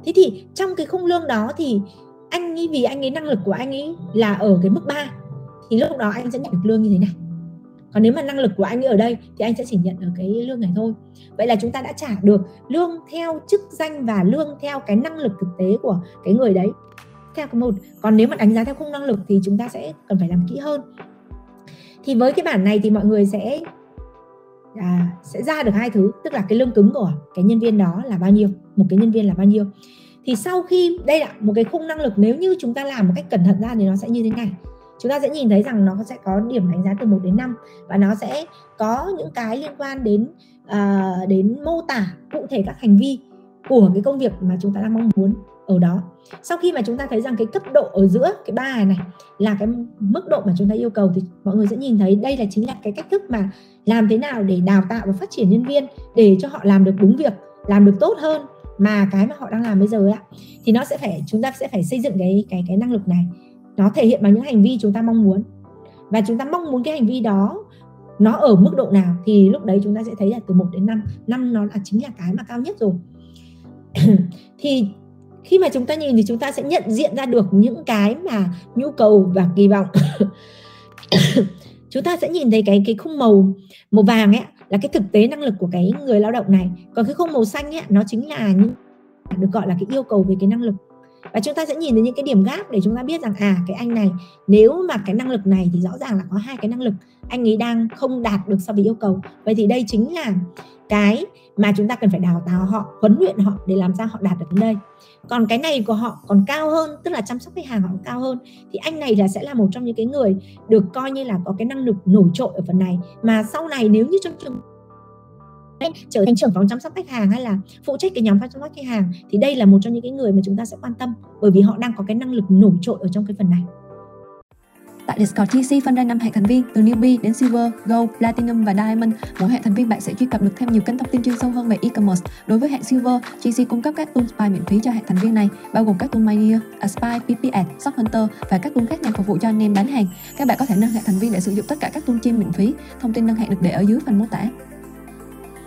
Thế thì trong cái khung lương đó thì anh ấy, vì anh ấy năng lực của anh ấy là ở cái mức 3 thì lúc đó anh sẽ nhận được lương như thế này. Còn nếu mà năng lực của anh ở đây thì anh sẽ chỉ nhận được cái lương này thôi. Vậy là chúng ta đã trả được lương theo chức danh và lương theo cái năng lực thực tế của cái người đấy. Theo cái một còn nếu mà đánh giá theo khung năng lực thì chúng ta sẽ cần phải làm kỹ hơn. Thì với cái bản này thì mọi người sẽ à, sẽ ra được hai thứ. Tức là cái lương cứng của cái nhân viên đó là bao nhiêu? Một cái nhân viên là bao nhiêu? Thì sau khi đây là một cái khung năng lực. Nếu như chúng ta làm một cách cẩn thận ra thì nó sẽ như thế này chúng ta sẽ nhìn thấy rằng nó sẽ có điểm đánh giá từ 1 đến 5 và nó sẽ có những cái liên quan đến uh, đến mô tả cụ thể các hành vi của cái công việc mà chúng ta đang mong muốn ở đó. Sau khi mà chúng ta thấy rằng cái cấp độ ở giữa cái ba này là cái mức độ mà chúng ta yêu cầu thì mọi người sẽ nhìn thấy đây là chính là cái cách thức mà làm thế nào để đào tạo và phát triển nhân viên để cho họ làm được đúng việc làm được tốt hơn mà cái mà họ đang làm bây giờ ạ thì nó sẽ phải chúng ta sẽ phải xây dựng cái cái cái năng lực này nó thể hiện bằng những hành vi chúng ta mong muốn. Và chúng ta mong muốn cái hành vi đó nó ở mức độ nào thì lúc đấy chúng ta sẽ thấy là từ 1 đến 5 năm nó là chính là cái mà cao nhất rồi. (clears throat) Thì khi mà chúng ta nhìn thì chúng ta sẽ nhận diện ra được những cái mà nhu cầu và kỳ vọng. (clears throat) Chúng ta sẽ nhìn thấy cái cái khung màu màu vàng ấy, là cái thực tế năng lực của cái người lao động này. Còn cái khung màu xanh ấy, nó chính là những, được gọi là cái yêu cầu về cái năng lực và chúng ta sẽ nhìn thấy những cái điểm gap để chúng ta biết rằng à cái anh này, nếu mà cái năng lực này thì rõ ràng là có hai cái năng lực. Anh ấy đang không đạt được so với yêu cầu. Vậy thì đây chính là cái mà chúng ta cần phải đào tạo họ, huấn luyện họ để làm sao họ đạt được đến đây. Còn cái này của họ còn cao hơn, tức là chăm sóc khách hàng họ cao hơn. Thì anh này là sẽ là một trong những cái người được coi như là có cái năng lực nổi trội ở phần này. Mà sau này nếu như trong trường trở thành trưởng phòng chăm sóc khách hàng hay là phụ trách cái nhóm chăm sóc khách hàng thì đây là một trong những cái người mà chúng ta sẽ quan tâm bởi vì họ đang có cái năng lực nổi trội ở trong cái phần này Tại Discord TC phân ra 5 hệ thành viên từ newbie đến silver, gold, platinum và diamond. Mỗi hệ thành viên bạn sẽ truy cập được thêm nhiều kênh thông tin chuyên sâu hơn về e-commerce. Đối với hệ silver, TC cung cấp các tool spy miễn phí cho hệ thành viên này, bao gồm các tool Mania, Aspy, PP Ad, Shop Hunter và các tool khác nhằm phục vụ cho anh em bán hàng. Các bạn có thể nâng hệ thành viên để sử dụng tất cả các tool trên miễn phí. Thông tin nâng hệ được để ở dưới phần mô tả.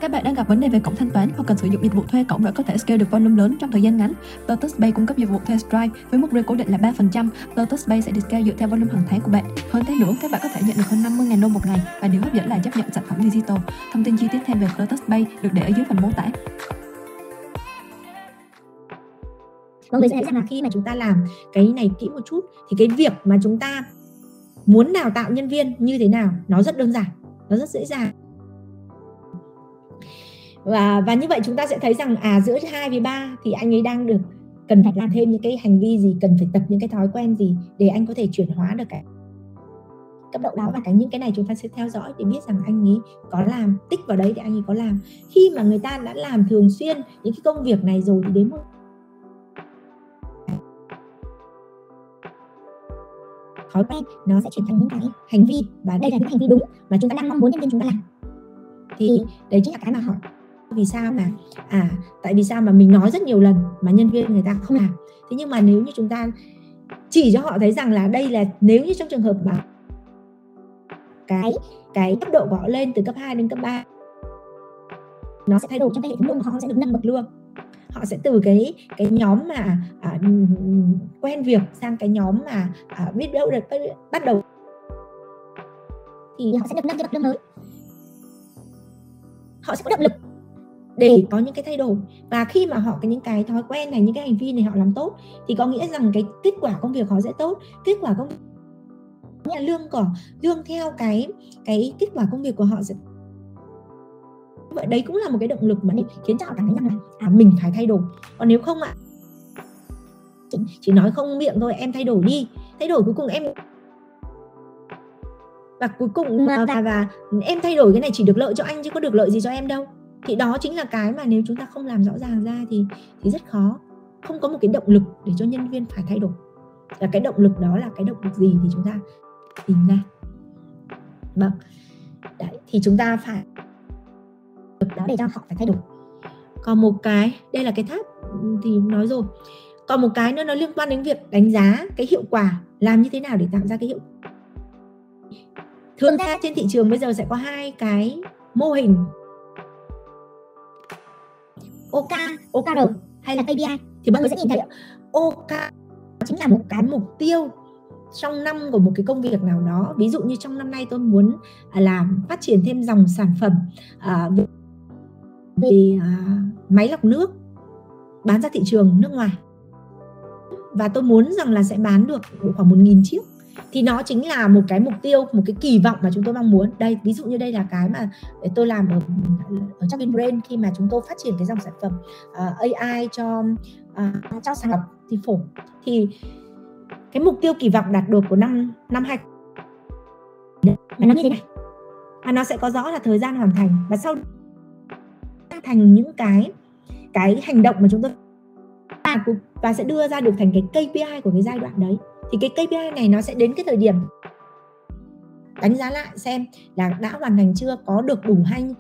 Các bạn đang gặp vấn đề về cổng thanh toán hoặc cần sử dụng dịch vụ thuê cổng để có thể scale được volume lớn trong thời gian ngắn. Lotus Pay cung cấp dịch vụ thuê Stripe với mức rate cố định là 3%. Lotus Pay sẽ được scale dựa theo volume hàng tháng của bạn. Hơn thế nữa, các bạn có thể nhận được hơn 50.000 đô một ngày và điều hấp dẫn là chấp nhận sản phẩm digital. Thông tin chi tiết thêm về Lotus Pay được để ở dưới phần mô tả. Mọi người sẽ thấy rằng là khi mà chúng ta làm cái này kỹ một chút thì cái việc mà chúng ta muốn đào tạo nhân viên như thế nào nó rất đơn giản, nó rất dễ dàng và và như vậy chúng ta sẽ thấy rằng à giữa 2 với 3 thì anh ấy đang được cần phải làm thêm những cái hành vi gì, cần phải tập những cái thói quen gì để anh có thể chuyển hóa được cái cấp độ đó. Và cái những cái này chúng ta sẽ theo dõi để biết rằng anh ấy có làm, tích vào đấy để anh ấy có làm. Khi mà người ta đã làm thường xuyên những cái công việc này rồi thì đến một thói quen, nó sẽ chuyển thành những cái hành vi. Và đây là những hành vi đúng mà chúng ta đang mong muốn nhân viên chúng ta làm. Thì đấy chính là cái mà họ vì sao mà? À tại vì sao mà mình nói rất nhiều lần mà nhân viên người ta không làm? Thế nhưng mà nếu như chúng ta chỉ cho họ thấy rằng là đây là nếu như trong trường hợp mà cái cái cấp độ của họ lên từ cấp 2 đến cấp 3 nó sẽ thay đổi trong cái hệ thống lương của họ sẽ được nâng bậc lương họ sẽ từ cái cái nhóm mà à, ừ, quen việc sang cái nhóm mà à, biết đâu được bắt đầu thì họ sẽ được nâng cái bậc lương mới. Họ sẽ có động lực để có những cái thay đổi. Và khi mà họ có những cái thói quen này những cái hành vi này họ làm tốt thì có nghĩa rằng cái kết quả công việc họ sẽ tốt. Kết quả công là lương của lương theo cái cái kết quả công việc của họ sẽ vậy đấy cũng là một cái động lực mà khiến cho họ cảm thấy rằng là à, mình phải thay đổi. Còn nếu không ạ chỉ, chỉ nói không miệng thôi em thay đổi đi. Thay đổi cuối cùng em và cuối cùng và, và, và em thay đổi cái này chỉ được lợi cho anh chứ có được lợi gì cho em đâu thì đó chính là cái mà nếu chúng ta không làm rõ ràng ra thì thì rất khó. Không có một cái động lực để cho nhân viên phải thay đổi. Và cái động lực đó là cái động lực gì thì chúng ta tìm ra. Vâng. Đấy thì chúng ta phải lực đó để cho họ phải thay đổi. Còn một cái đây là cái tháp thì nói rồi. Còn một cái nữa nó liên quan đến việc đánh giá cái hiệu quả làm như thế nào để tạo ra cái hiệu thường ra trên thị trường bây giờ sẽ có hai cái mô hình OK, OKR hay là KPI thì mọi người sẽ nhìn thấy. OK chính là một cái mục tiêu trong năm của một cái công việc nào đó. Ví dụ như trong năm nay tôi muốn à, làm phát triển thêm dòng sản phẩm à, về, à, máy lọc nước bán ra thị trường nước ngoài. Và tôi muốn rằng là sẽ bán được khoảng một nghìn chiếc thì nó chính là một cái mục tiêu một cái kỳ vọng mà chúng tôi mong muốn. Đây ví dụ như đây là cái mà tôi làm ở ở trong Vinbrain khi mà chúng tôi phát triển cái dòng sản phẩm ờ, uh, AI cho uh, cho sàng lọc thì phổ. Thì cái mục tiêu kỳ vọng đạt được của năm năm hai mà nó như thế này. Và nó sẽ có rõ là thời gian hoàn thành. Và sau thành những cái cái hành động mà chúng tôi và sẽ đưa ra được thành cái KPI của cái giai đoạn đấy thì cái KPI này nó sẽ đến cái thời điểm đánh giá lại xem là đã hoàn thành chưa, có được đủ hay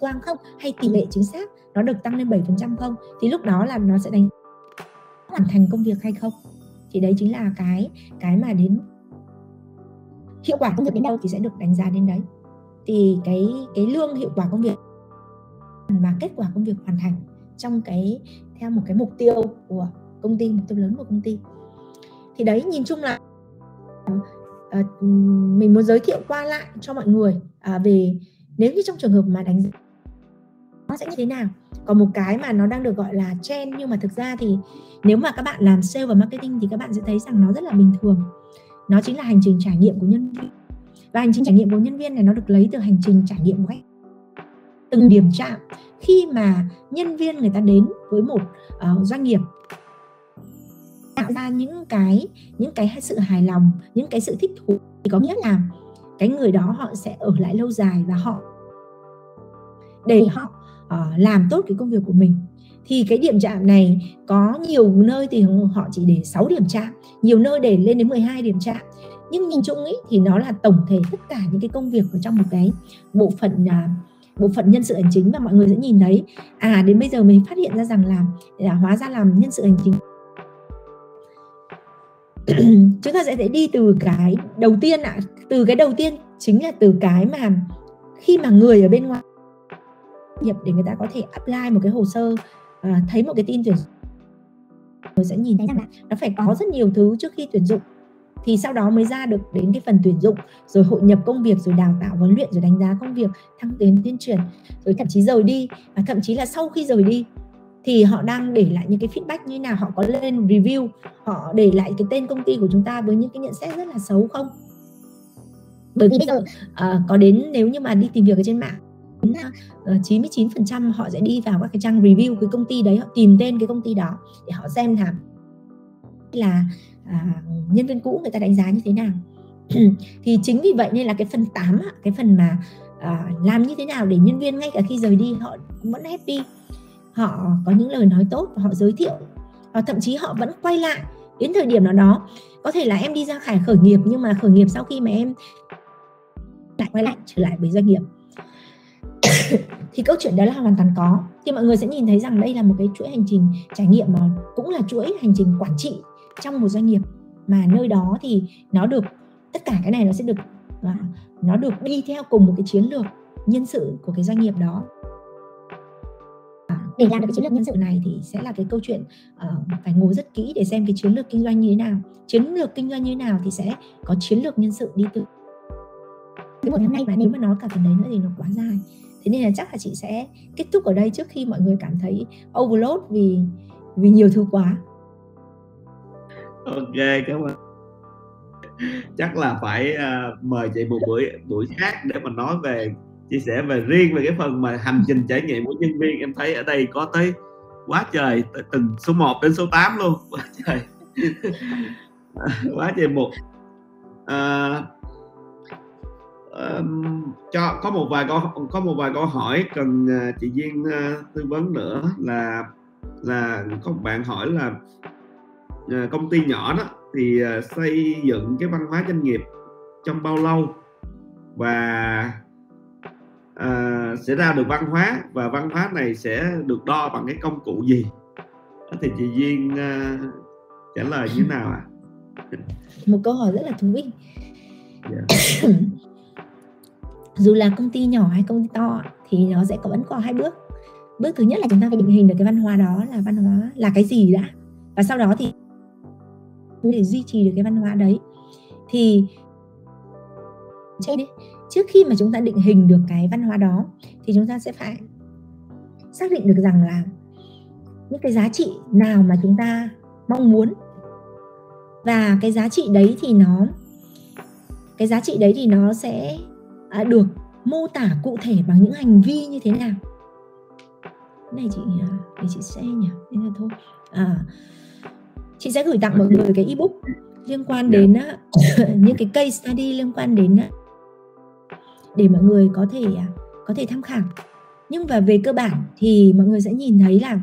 quang không, hay tỷ lệ chính xác nó được tăng lên 7% không. Thì lúc đó là nó sẽ đánh hoàn thành công việc hay không. Thì đấy chính là cái cái mà đến hiệu quả công việc đến đâu thì sẽ được đánh giá đến đấy. Thì cái cái lương hiệu quả công việc và kết quả công việc hoàn thành trong cái, theo một cái mục tiêu của công ty, mục tiêu lớn của công ty thì đấy nhìn chung là uh, mình muốn giới thiệu qua lại cho mọi người uh, về nếu như trong trường hợp mà đánh giá nó sẽ như thế nào. Còn một cái mà nó đang được gọi là trend nhưng mà thực ra thì nếu mà các bạn làm sale và marketing thì các bạn sẽ thấy rằng nó rất là bình thường. Nó chính là hành trình trải nghiệm của nhân viên. Và hành trình trải nghiệm của nhân viên này nó được lấy từ hành trình trải nghiệm của khách. Từng điểm chạm. Khi mà nhân viên người ta đến với một uh, doanh nghiệp tạo ra những cái những cái sự hài lòng những cái sự thích thú thì có nghĩa là cái người đó họ sẽ ở lại lâu dài và họ để họ uh, làm tốt cái công việc của mình. Thì cái điểm chạm này có nhiều nơi thì họ chỉ để 6 điểm chạm nhiều nơi để lên đến 12 điểm chạm. Nhưng nhìn chung ấy thì nó là tổng thể tất cả những cái công việc ở trong một cái bộ phận uh, bộ phận nhân sự hành chính và mọi người sẽ nhìn thấy. À đến bây giờ mình phát hiện ra rằng là, là hóa ra làm nhân sự hành chính (clears throat) chúng ta sẽ phải đi từ cái đầu tiên ạ. À, từ cái đầu tiên chính là từ cái mà khi mà người ở bên ngoài nghiệp để người ta có thể apply một cái hồ sơ à, thấy một cái tin tuyển người sẽ nhìn thấy rằng là nó phải có rất nhiều thứ trước khi tuyển dụng. Thì sau đó mới ra được đến cái phần tuyển dụng rồi hội nhập công việc rồi đào tạo huấn luyện rồi đánh giá công việc thăng tiến tuyên truyền rồi thậm chí rời đi. Và thậm chí là sau khi rời đi thì họ đang để lại những cái feedback như nào họ có lên review họ để lại cái tên công ty của chúng ta với những cái nhận xét rất là xấu không? Bởi vì bây giờ uh, có đến nếu như mà đi tìm việc ở trên mạng uh, ờ, 99% họ sẽ đi vào các cái trang review cái công ty đấy họ tìm tên cái công ty đó để họ xem là là à, nhân viên cũ người ta đánh giá như thế nào. (clears throat) Thì chính vì vậy nên là cái phần 8 cái phần mà à, làm như thế nào để nhân viên ngay cả khi rời đi họ cũng vẫn happy họ có những lời nói tốt và họ giới thiệu. Và thậm chí họ vẫn quay lại đến thời điểm nào đó. Có thể là em đi ra khải khởi nghiệp, nhưng mà khởi nghiệp sau khi mà em lại quay lại trở lại với doanh nghiệp. (coughs) Thì câu chuyện đó là hoàn toàn có. Thì mọi người sẽ nhìn thấy rằng đây là một cái chuỗi hành trình trải nghiệm mà cũng là chuỗi hành trình quản trị trong một doanh nghiệp. Mà nơi đó thì nó được, tất cả cái này nó sẽ được à, nó được đi theo cùng một cái chiến lược nhân sự của cái doanh nghiệp đó để làm được cái chiến lược nhân sự này thì sẽ là cái câu chuyện uh, phải ngồi rất kỹ để xem cái chiến lược kinh doanh như thế nào. Chiến lược kinh doanh như thế nào thì sẽ có chiến lược nhân sự đi từ cái một năm nay và nếu mà nói cả phần đấy nữa thì nó quá dài. Thế nên là chắc là chị sẽ kết thúc ở đây trước khi mọi người cảm thấy overload vì vì nhiều thứ quá. Ok cảm ơn. Chắc là phải uh, mời chị một buổi buổi khác để mà nói về chia sẻ về riêng về cái phần mà hành trình trải nghiệm của nhân viên. Em thấy ở đây có tới quá trời từng số 1 đến số 8 luôn. (laughs) Quá trời. Quá trời một. À, um, cho có một vài câu có một vài câu hỏi cần uh, chị Duyên uh, tư vấn nữa là là có một bạn hỏi là uh, công ty nhỏ đó thì uh, xây dựng cái văn hóa doanh nghiệp trong bao lâu? Và uh, sẽ ra được văn hóa và văn hóa này sẽ được đo bằng cái công cụ gì thì chị Duyên uh, trả lời như thế nào ạ à? (laughs) một câu hỏi rất là thú vị yeah. Dạ. (coughs) dù là công ty nhỏ hay công ty to thì nó sẽ có vẫn có hai bước bước thứ nhất là chúng ta phải định hình được cái văn hóa đó là văn hóa là cái gì đã và sau đó thì để duy trì được cái văn hóa đấy thì trên trước khi mà chúng ta định hình được cái văn hóa đó thì chúng ta sẽ phải xác định được rằng là những cái giá trị nào mà chúng ta mong muốn. Và cái giá trị đấy thì nó cái giá trị đấy thì nó sẽ à, được mô tả cụ thể bằng những hành vi như thế nào. Này chị à, để chị sẽ nhỉ? Thế là thôi. À chị sẽ gửi tặng mọi người cái ebook liên quan dạ. đến (laughs) những cái case study liên quan đến để mọi người có thể à, có thể tham khảo. Nhưng và về cơ bản thì mọi người sẽ nhìn thấy là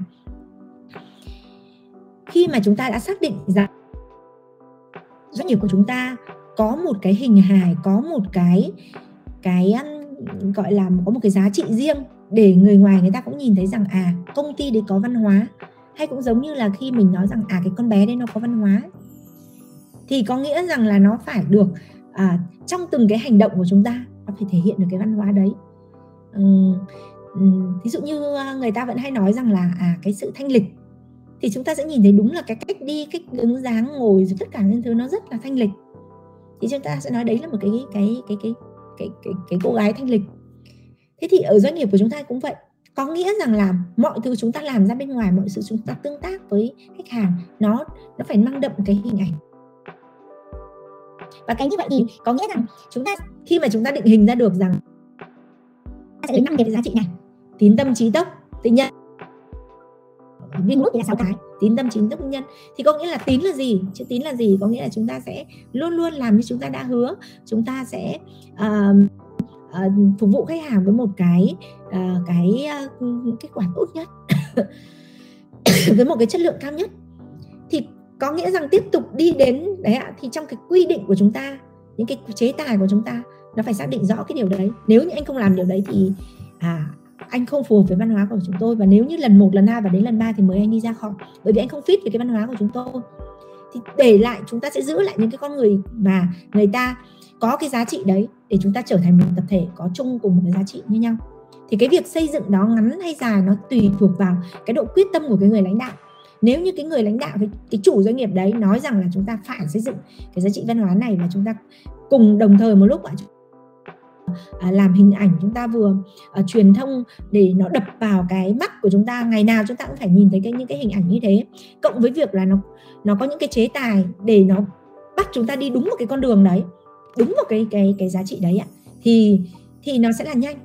khi mà chúng ta đã xác định rằng doanh nghiệp của chúng ta có một cái hình hài có một cái cái gọi là có một cái giá trị riêng để người ngoài người ta cũng nhìn thấy rằng à công ty đấy có văn hóa. Hay cũng giống như là khi mình nói rằng à cái con bé đấy nó có văn hóa. Thì có nghĩa rằng là nó phải được à, trong từng cái hành động của chúng ta nó phải thể hiện được cái văn hóa đấy. Ừ, ừ, uhm, uhm, ví dụ như à, người ta vẫn hay nói rằng là à cái sự thanh lịch thì chúng ta sẽ nhìn thấy đúng là cái cách đi cách đứng dáng ngồi rồi tất cả những thứ nó rất là thanh lịch. Thì chúng ta sẽ nói đấy là một cái cái cái cái cái cái, cái cô gái thanh lịch. Thế thì ở doanh nghiệp của chúng ta cũng vậy. Có nghĩa rằng là mọi thứ chúng ta làm ra bên ngoài mọi sự chúng ta tương tác với khách hàng nó nó phải mang đậm cái hình ảnh và cái như vậy thì có nghĩa rằng chúng ta khi mà chúng ta định hình ra được rằng sẽ đến năm cái giá trị này tín tâm trí tốc tự nhân viên nút là sáu cái tín tâm trí tốc nhân thì có nghĩa là tín là gì? Chữ tín là gì? Có nghĩa là chúng ta sẽ luôn luôn làm như chúng ta đã hứa. Chúng ta sẽ uh, uh, phục vụ khách hàng với một cái uh, cái uh, kết quả tốt nhất. (coughs) Với một cái chất lượng cao nhất có nghĩa rằng tiếp tục đi đến, đấy ạ, thì trong cái quy định của chúng ta, những cái chế tài của chúng ta, nó phải xác định rõ cái điều đấy. Nếu như anh không làm điều đấy thì à anh không phù hợp với văn hóa của chúng tôi. Và nếu như lần một, lần hai và đến lần ba thì mới anh đi ra khỏi. Bởi vì anh không fit với cái văn hóa của chúng tôi. Thì để lại, chúng ta sẽ giữ lại những cái con người mà người ta có cái giá trị đấy để chúng ta trở thành một tập thể có chung cùng một cái giá trị như nhau. Thì cái việc xây dựng đó ngắn hay dài nó tùy thuộc vào cái độ quyết tâm của cái người lãnh đạo nếu như cái người lãnh đạo cái, cái chủ doanh nghiệp đấy nói rằng là chúng ta phải xây dựng cái giá trị văn hóa này và chúng ta cùng đồng thời một lúc à, làm hình ảnh chúng ta vừa à, truyền thông để nó đập vào cái mắt của chúng ta ngày nào chúng ta cũng phải nhìn thấy cái những cái hình ảnh như thế. Cộng với việc là nó nó có những cái chế tài để nó bắt chúng ta đi đúng một cái con đường đấy đúng một cái cái cái giá trị đấy ạ. Thì thì nó sẽ là nhanh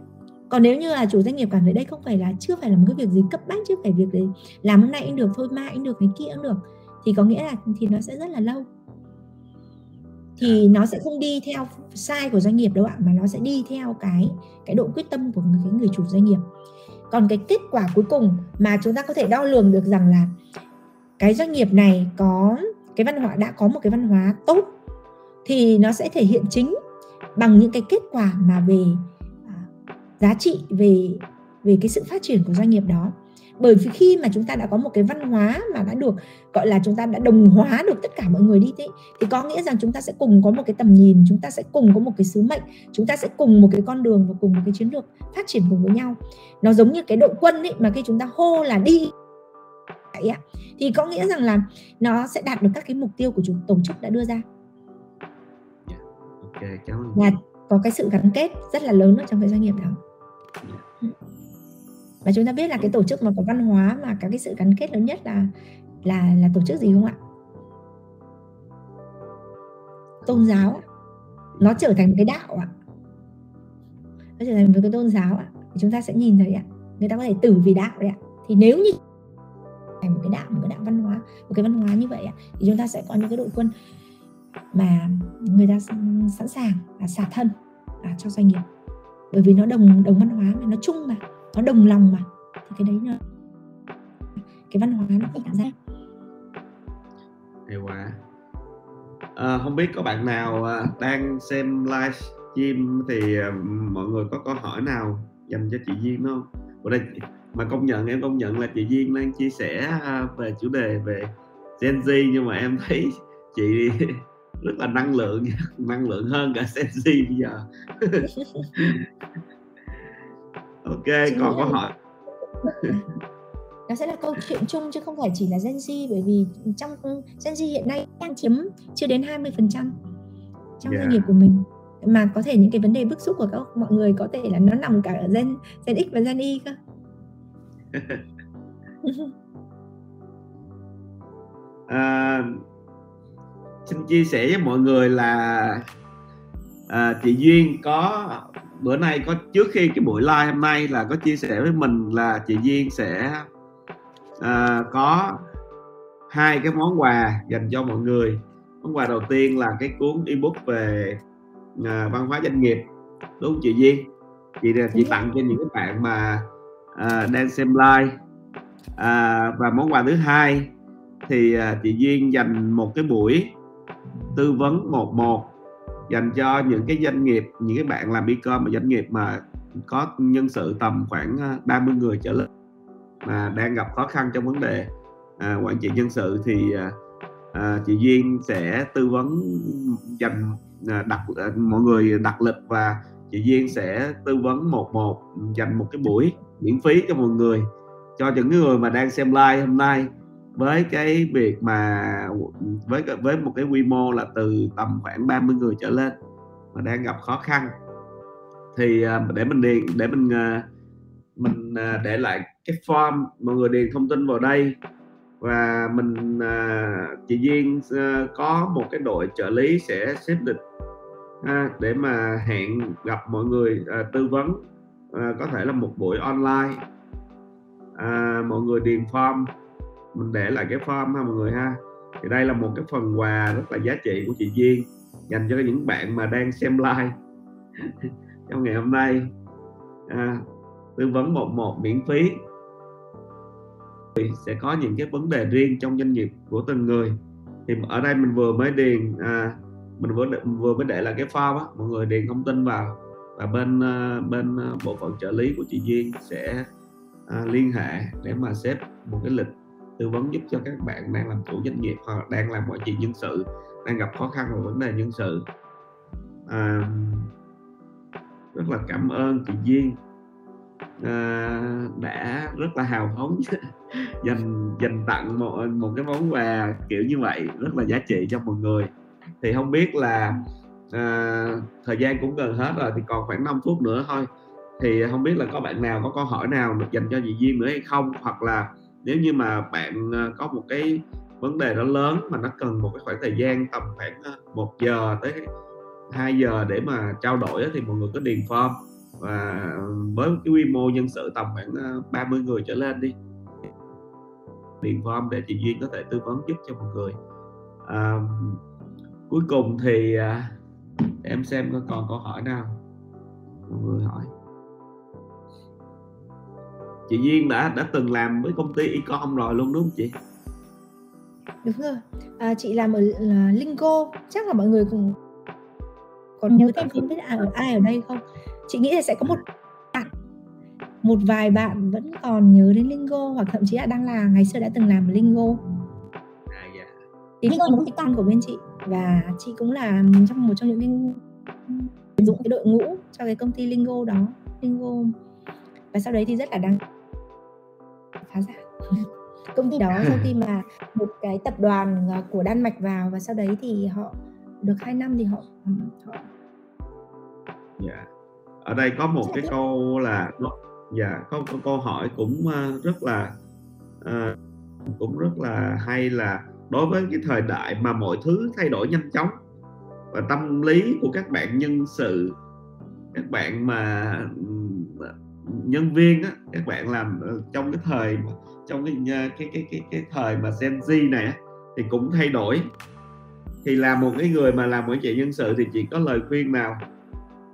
còn nếu như là chủ doanh nghiệp cảm thấy đây không phải là chưa phải là một cái việc gì cấp bách chứ phải việc đấy làm hôm nay anh được thôi mai anh được cái kia cũng được thì có nghĩa là thì nó sẽ rất là lâu. Thì nó sẽ không đi theo sai của doanh nghiệp đâu ạ mà nó sẽ đi theo cái cái độ quyết tâm của người, cái người chủ doanh nghiệp. Còn cái kết quả cuối cùng mà chúng ta có thể đo lường được rằng là cái doanh nghiệp này có cái văn hóa đã có một cái văn hóa tốt thì nó sẽ thể hiện chính bằng những cái kết quả mà về giá trị về về cái sự phát triển của doanh nghiệp đó. Bởi vì khi mà chúng ta đã có một cái văn hóa mà đã được gọi là chúng ta đã đồng hóa được tất cả mọi người đi thế thì có nghĩa rằng chúng ta sẽ cùng có một cái tầm nhìn chúng ta sẽ cùng có một cái sứ mệnh chúng ta sẽ cùng một cái con đường và cùng một cái chiến lược phát triển cùng với nhau. Nó giống như cái đội quân ấy mà khi chúng ta hô là đi vậy ạ thì có nghĩa rằng là nó sẽ đạt được các cái mục tiêu của chúng tổ chức đã đưa ra. Yeah. ok cảm ơn. Và có cái sự gắn kết rất là lớn ở trong cái doanh nghiệp đó. Và chúng ta biết là cái tổ chức mà có văn hóa mà có cái sự gắn kết lớn nhất là là là tổ chức gì không ạ? Tôn giáo. Nó trở thành một cái đạo ạ. Nó trở thành một cái tôn giáo ạ. Thì chúng ta sẽ nhìn thấy ạ. Người ta có thể tử vì đạo đấy ạ. Thì nếu như thành một cái đạo một cái đạo văn hóa một cái văn hóa như vậy ạ thì chúng ta sẽ có những cái đội quân mà người ta sẵn sàng là xả thân à, cho doanh nghiệp. Bởi vì nó đồng đồng văn hóa mà nó chung mà nó đồng lòng mà thì cái đấy nó cái văn hóa nó phải ra. Hay quá. À, không biết có bạn nào à, đang xem live stream thì à, mọi người có câu hỏi nào dành cho chị Duyên không? Ở đây mà công nhận em công nhận là chị Duyên đang chia sẻ à, về chủ đề về Gen Z nhưng mà em thấy chị rất là năng lượng (laughs) năng lượng hơn cả Gen Z bây giờ (laughs) ok Chính còn câu hỏi (laughs) nó sẽ là câu chuyện chung chứ không phải chỉ là Gen Z bởi vì trong Gen Z hiện nay đang chiếm chưa đến 20% trong yeah. doanh nghiệp của mình mà có thể những cái vấn đề bức xúc của các mọi người có thể là nó nằm cả ở Gen Gen X và Gen Y cơ. à, xin chia sẻ với mọi người là à, chị duyên có bữa nay có trước khi cái buổi live hôm nay là có chia sẻ với mình là chị duyên sẽ à, có hai cái món quà dành cho mọi người. Món quà đầu tiên là cái cuốn ebook về à, văn hóa doanh nghiệp đúng không chị duyên? Chị chị tặng cho những cái bạn mà à, đang xem live. À, và món quà thứ hai thì à, chị duyên dành một cái buổi tư vấn một một. Dành cho những cái doanh nghiệp những cái bạn làm e-com mà doanh nghiệp mà có nhân sự tầm khoảng ờ, 30 người trở lên mà đang gặp khó khăn trong vấn đề à, quản trị nhân sự thì à, chị Duyên sẽ tư vấn dành đặt mọi người đặt lịch và chị Duyên sẽ tư vấn một một dành một cái buổi miễn phí cho mọi người. Cho những người mà đang xem live hôm nay với cái việc mà, với với một cái quy mô là từ tầm khoảng 30 người trở lên mà đang gặp khó khăn, thì à, để mình điền, để mình à, mình à, để lại cái form mọi người điền thông tin vào đây. Và mình chị Duyên có một cái đội trợ lý sẽ xếp lịch để mà hẹn gặp mọi người tư vấn có thể là một buổi online. Mọi người điền form mình để lại cái form ha mọi người ha. Thì đây là một cái phần quà rất là giá trị của chị Duyên dành cho những bạn mà đang xem live. (laughs) Trong ngày hôm nay à, tư vấn một một miễn phí. Sẽ có những cái vấn đề riêng trong doanh nghiệp của từng người. Thì ở đây mình vừa mới điền à, mình vừa vừa mới để là cái form á mọi người điền thông tin vào. Và bên à, bên à, bộ phận trợ lý của chị Duyên sẽ à, liên hệ để mà xếp một cái lịch tư vấn giúp cho các bạn đang làm chủ doanh nghiệp hoặc đang làm mọi chuyện nhân sự đang gặp khó khăn về vấn đề nhân sự. À, rất là cảm ơn chị Duyên. À, đã rất là hào phóng (laughs) dành dành tặng một một cái món quà kiểu như vậy rất là giá trị cho mọi người. Thì không biết là à, thời gian cũng gần hết rồi thì còn khoảng 5 phút nữa thôi. Thì không biết là có bạn nào có câu hỏi nào được dành cho chị Duyên nữa hay không? Hoặc là nếu như mà bạn ờ, có một cái vấn đề nó lớn mà nó cần một cái khoảng thời gian tầm khoảng ờ, một giờ tới 2 giờ để mà trao đổi thì mọi người có điền form và với cái quy mô nhân sự tầm khoảng ờ, 30 người trở lên đi điền form để chị Duyên có thể tư vấn giúp cho mọi người. À, cuối cùng thì à, em xem có còn câu hỏi nào? Mọi người hỏi chị Duyên đã đã từng làm với công ty Ecom rồi luôn đúng không chị? Đúng rồi. À, chị làm ở là Lingo, chắc là mọi người cùng còn nhớ thêm không biết ai ở ai ở đây không? Chị nghĩ là sẽ có một bạn một vài bạn vẫn còn nhớ đến Lingo hoặc thậm chí là đang là ngày xưa đã từng làm Lingo. À, dạ. Thì Lingo là một cái con của bên chị và chị cũng là trong một trong những cái sử dụng cái đội ngũ cho cái công ty Lingo đó, Lingo và sau đấy thì rất là đáng phá sản công ty đó sau (laughs) khi mà một cái tập đoàn à, của Đan Mạch vào và sau đấy thì họ được 2 năm thì họ họ dạ. Ở đây có một cái câu là dạ có, có câu hỏi cũng à, rất là uh, cũng rất là hay là đối với cái thời đại mà mọi thứ thay đổi nhanh chóng và tâm lý của các bạn nhân sự các bạn mà nhân viên á các bạn làm trong cái thời trong cái cái cái cái cái thời mà Gen Z này á, thì cũng thay đổi. Thì là một cái người mà làm quản trị nhân sự thì chỉ có lời khuyên nào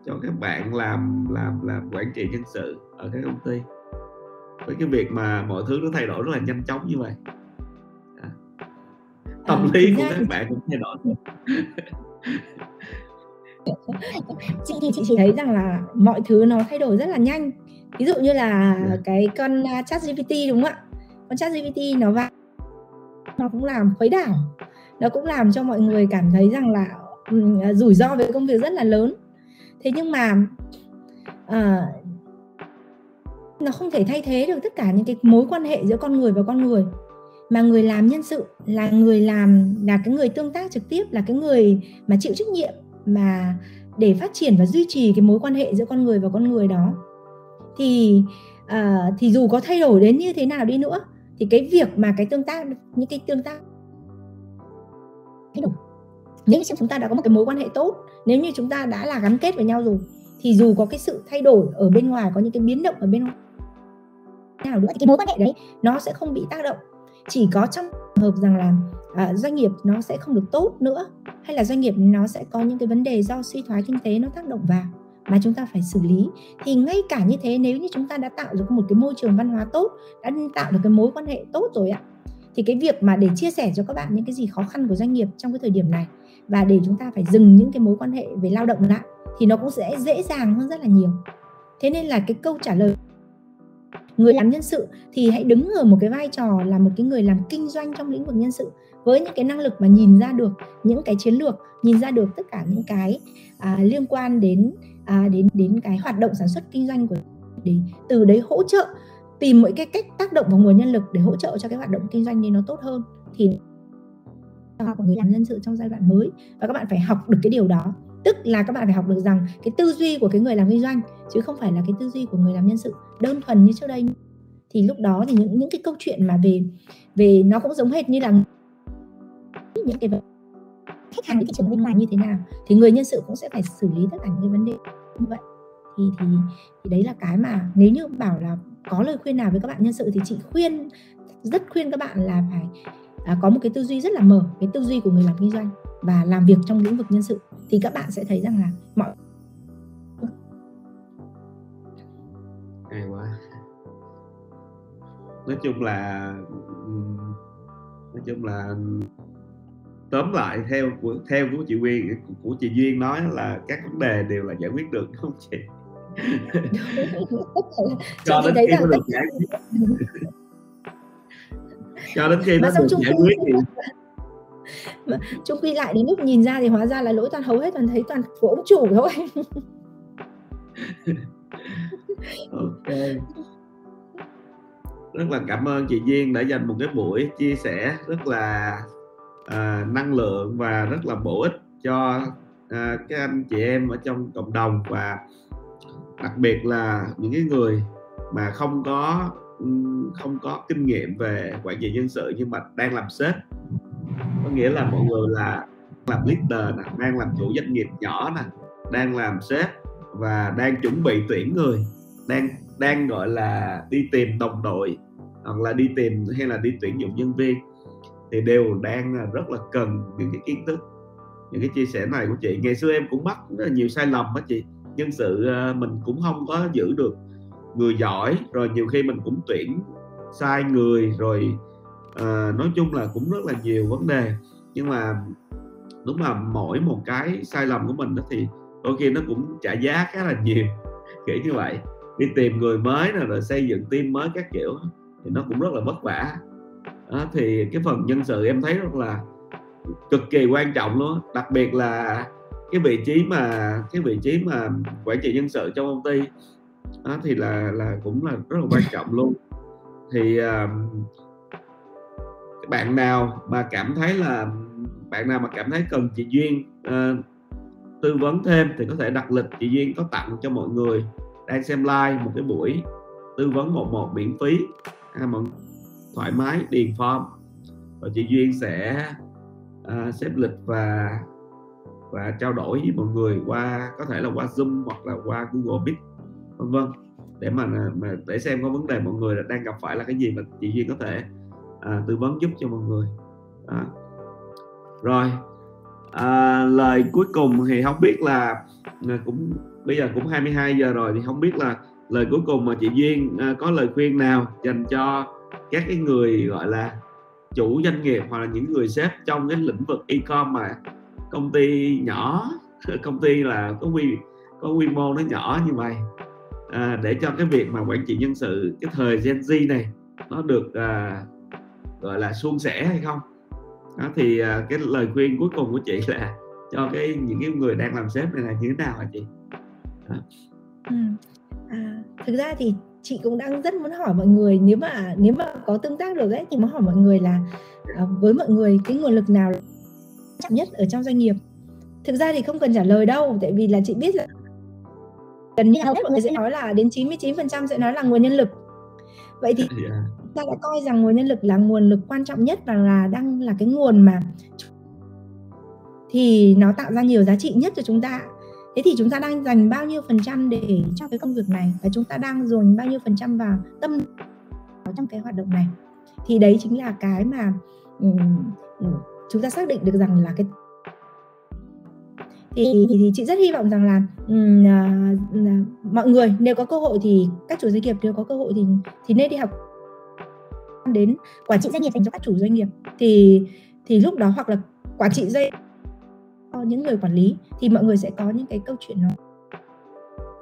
cho các bạn làm làm làm quản trị nhân sự ở cái công ty. Với cái việc mà mọi thứ nó thay đổi rất là nhanh chóng như vậy. À. tâm à, lý của các bạn cũng thay đổi (laughs) chị thì chị chỉ thấy rằng là mọi thứ nó thay đổi rất là nhanh ví dụ như là dạ. cái con uh, chat GPT đúng không ạ? Con chat GPT nó vào nó cũng làm khuấy đảo. Nó cũng làm cho mọi người cảm thấy rằng là um, rủi ro về công việc rất là lớn. Thế nhưng mà uh, nó không thể thay thế được tất cả những cái mối quan hệ giữa con người và con người. Mà người làm nhân sự là người làm là cái người tương tác trực tiếp là cái người mà chịu trách nhiệm mà để phát triển và duy trì cái mối quan hệ giữa con người và con người đó thì uh, thì dù có thay đổi đến như thế nào đi nữa thì cái việc mà cái tương tác những cái tương tác thay đổi nếu như chúng ta đã có một cái mối quan hệ tốt nếu như chúng ta đã là gắn kết với nhau rồi thì dù có cái sự thay đổi ở bên ngoài có những cái biến động ở bên ngoài nào nữa cái mối quan hệ đấy nó sẽ không bị tác động. Chỉ có trong trường hợp rằng là à, doanh nghiệp nó sẽ không được tốt nữa hay là doanh nghiệp nó sẽ có những cái vấn đề do suy thoái kinh tế nó tác động vào mà chúng ta phải xử lý. Thì ngay cả như thế nếu như chúng ta đã tạo được một cái môi trường văn hóa tốt đã tạo được cái mối quan hệ tốt rồi ạ thì cái việc mà để chia sẻ cho các bạn những cái gì khó khăn của doanh nghiệp trong cái thời điểm này và để chúng ta phải dừng những cái mối quan hệ về lao động lại thì nó cũng sẽ dễ dàng hơn rất là nhiều. Thế nên là cái câu trả lời người làm nhân sự thì hãy đứng ở một cái vai trò là một cái người làm kinh doanh trong lĩnh vực nhân sự với những cái năng lực mà nhìn ra được những cái chiến lược nhìn ra được tất cả những cái à, liên quan đến à, đến đến cái hoạt động sản xuất kinh doanh của để từ đấy hỗ trợ tìm mỗi cái cách tác động vào nguồn nhân lực để hỗ trợ cho cái hoạt động kinh doanh đi nó tốt hơn. Thì của người làm nhân sự trong giai đoạn mới và các bạn phải học được cái điều đó. Tức là các bạn phải học được rằng cái tư duy của cái người làm kinh doanh chứ không phải là cái tư duy của người làm nhân sự. Đơn thuần như trước đây. Thì lúc đó thì những những cái câu chuyện mà về về nó cũng giống hệt như là những cái khách hàng thị trường bên ngoài như thế nào thì người nhân sự cũng sẽ phải xử lý tất cả những cái vấn đề như vậy. Thì thì thì đấy là cái mà nếu như bảo là có lời khuyên nào với các bạn nhân sự thì chị khuyên rất khuyên các bạn là phải à, có một cái tư duy rất là mở cái tư duy của người làm kinh doanh và làm việc trong lĩnh vực nhân sự thì các bạn sẽ thấy rằng là mọi hay quá. Nói chung là nói chung là tóm lại theo của theo của chị Quyên của chị Duyên nói là các vấn đề đều là giải quyết được không chị? (laughs) cho đến khi nó được giải quyết. Cho đến khi nó được giải quyết thì mà chung quy lại đến lúc nhìn ra thì hóa ra là lỗi toàn hầu hết toàn thấy toàn của ông chủ thôi. (laughs) Ok. Rất là cảm ơn chị Duyên đã dành một cái buổi chia sẻ rất là à, năng lượng và rất là bổ ích cho à, các anh chị em ở trong cộng đồng và đặc biệt là những cái người mà không có không có kinh nghiệm về quản trị nhân sự nhưng mà đang làm sếp. Có nghĩa là mọi người là làm leader nè đang làm chủ doanh nghiệp nhỏ nè đang làm sếp và đang chuẩn bị tuyển người đang đang gọi là đi tìm đồng đội hoặc là đi tìm hay là đi tuyển dụng nhân viên thì đều đang rất là cần những cái kiến thức. Những cái chia sẻ này của chị ngày xưa em cũng mắc rất là nhiều sai lầm đó chị nhân sự ờ, mình cũng không có giữ được người giỏi rồi nhiều khi mình cũng tuyển sai người rồi à, nói chung là cũng rất là nhiều vấn đề. Nhưng mà đúng là mỗi một cái sai lầm của mình đó thì đôi khi nó cũng trả giá khá là nhiều (laughs) kiểu như vậy. Đi tìm người mới rồi xây dựng team mới các kiểu thì nó cũng rất là vất vả đó, thì cái phần nhân sự em thấy rất là cực kỳ quan trọng luôn đặc biệt là cái vị trí mà cái vị trí mà quản trị nhân sự trong công ty đó, thì là là cũng là rất là quan trọng luôn. Thì uh, bạn nào mà cảm thấy là bạn nào mà cảm thấy cần chị duyên uh, tư vấn thêm thì có thể đặt lịch chị duyên có tặng cho mọi người đang xem live một cái buổi tư vấn một một miễn phí. À, mọi thoải mái điền form. Và chị duyên sẽ uh, xếp lịch và và trao đổi với mọi người qua có thể là qua zoom hoặc là qua google meet vân vân. Để mà, à, mà để xem có vấn đề mọi người đang gặp phải là cái gì mà chị duyên có thể uh, tư vấn giúp cho mọi người. Đó. rồi à, lời cuối cùng thì không biết là cũng bây giờ cũng 22 giờ rồi thì không biết là lời cuối cùng mà chị duyên à, có lời khuyên nào dành cho các cái người gọi là chủ doanh nghiệp hoặc là những người sếp trong cái lĩnh vực e-com mà công ty nhỏ (laughs) công ty là có quy có quy mô nó nhỏ như vậy à, để cho cái việc mà quản trị nhân sự cái thời Gen Z này nó được à, gọi là suôn sẻ hay không đó thì à, cái lời khuyên cuối cùng của chị là cho cái những cái người đang làm sếp này là như thế nào hả chị à. Ừ. À, thực ra thì chị cũng đang rất muốn hỏi mọi người nếu mà nếu mà có tương tác được ấy thì muốn hỏi mọi người là à, với mọi người cái nguồn lực nào trọng nhất ở trong doanh nghiệp? Thực ra thì không cần trả lời đâu tại vì là chị biết là gần như hầu hết mọi người sẽ nói là đến 99% sẽ nói là nguồn nhân lực. Vậy thì yeah. ta đã coi rằng nguồn nhân lực là nguồn lực quan trọng nhất và là đang là cái nguồn mà thì nó tạo ra nhiều giá trị nhất cho chúng ta thế thì chúng ta đang dành bao nhiêu phần trăm để cho cái công việc này? Và chúng ta đang dồn bao nhiêu phần trăm vào tâm trong cái hoạt động này? Thì đấy chính là cái mà um, chúng ta xác định được rằng là cái thì, thì, thì chị rất hy vọng rằng là um, uh, mọi người nếu có cơ hội thì các chủ doanh nghiệp nếu có cơ hội thì thì nên đi học đến quản trị doanh nghiệp dành cho các chủ doanh nghiệp. Thì thì lúc đó hoặc là quản trị doanh những người quản lý thì mọi người sẽ có những cái câu chuyện nó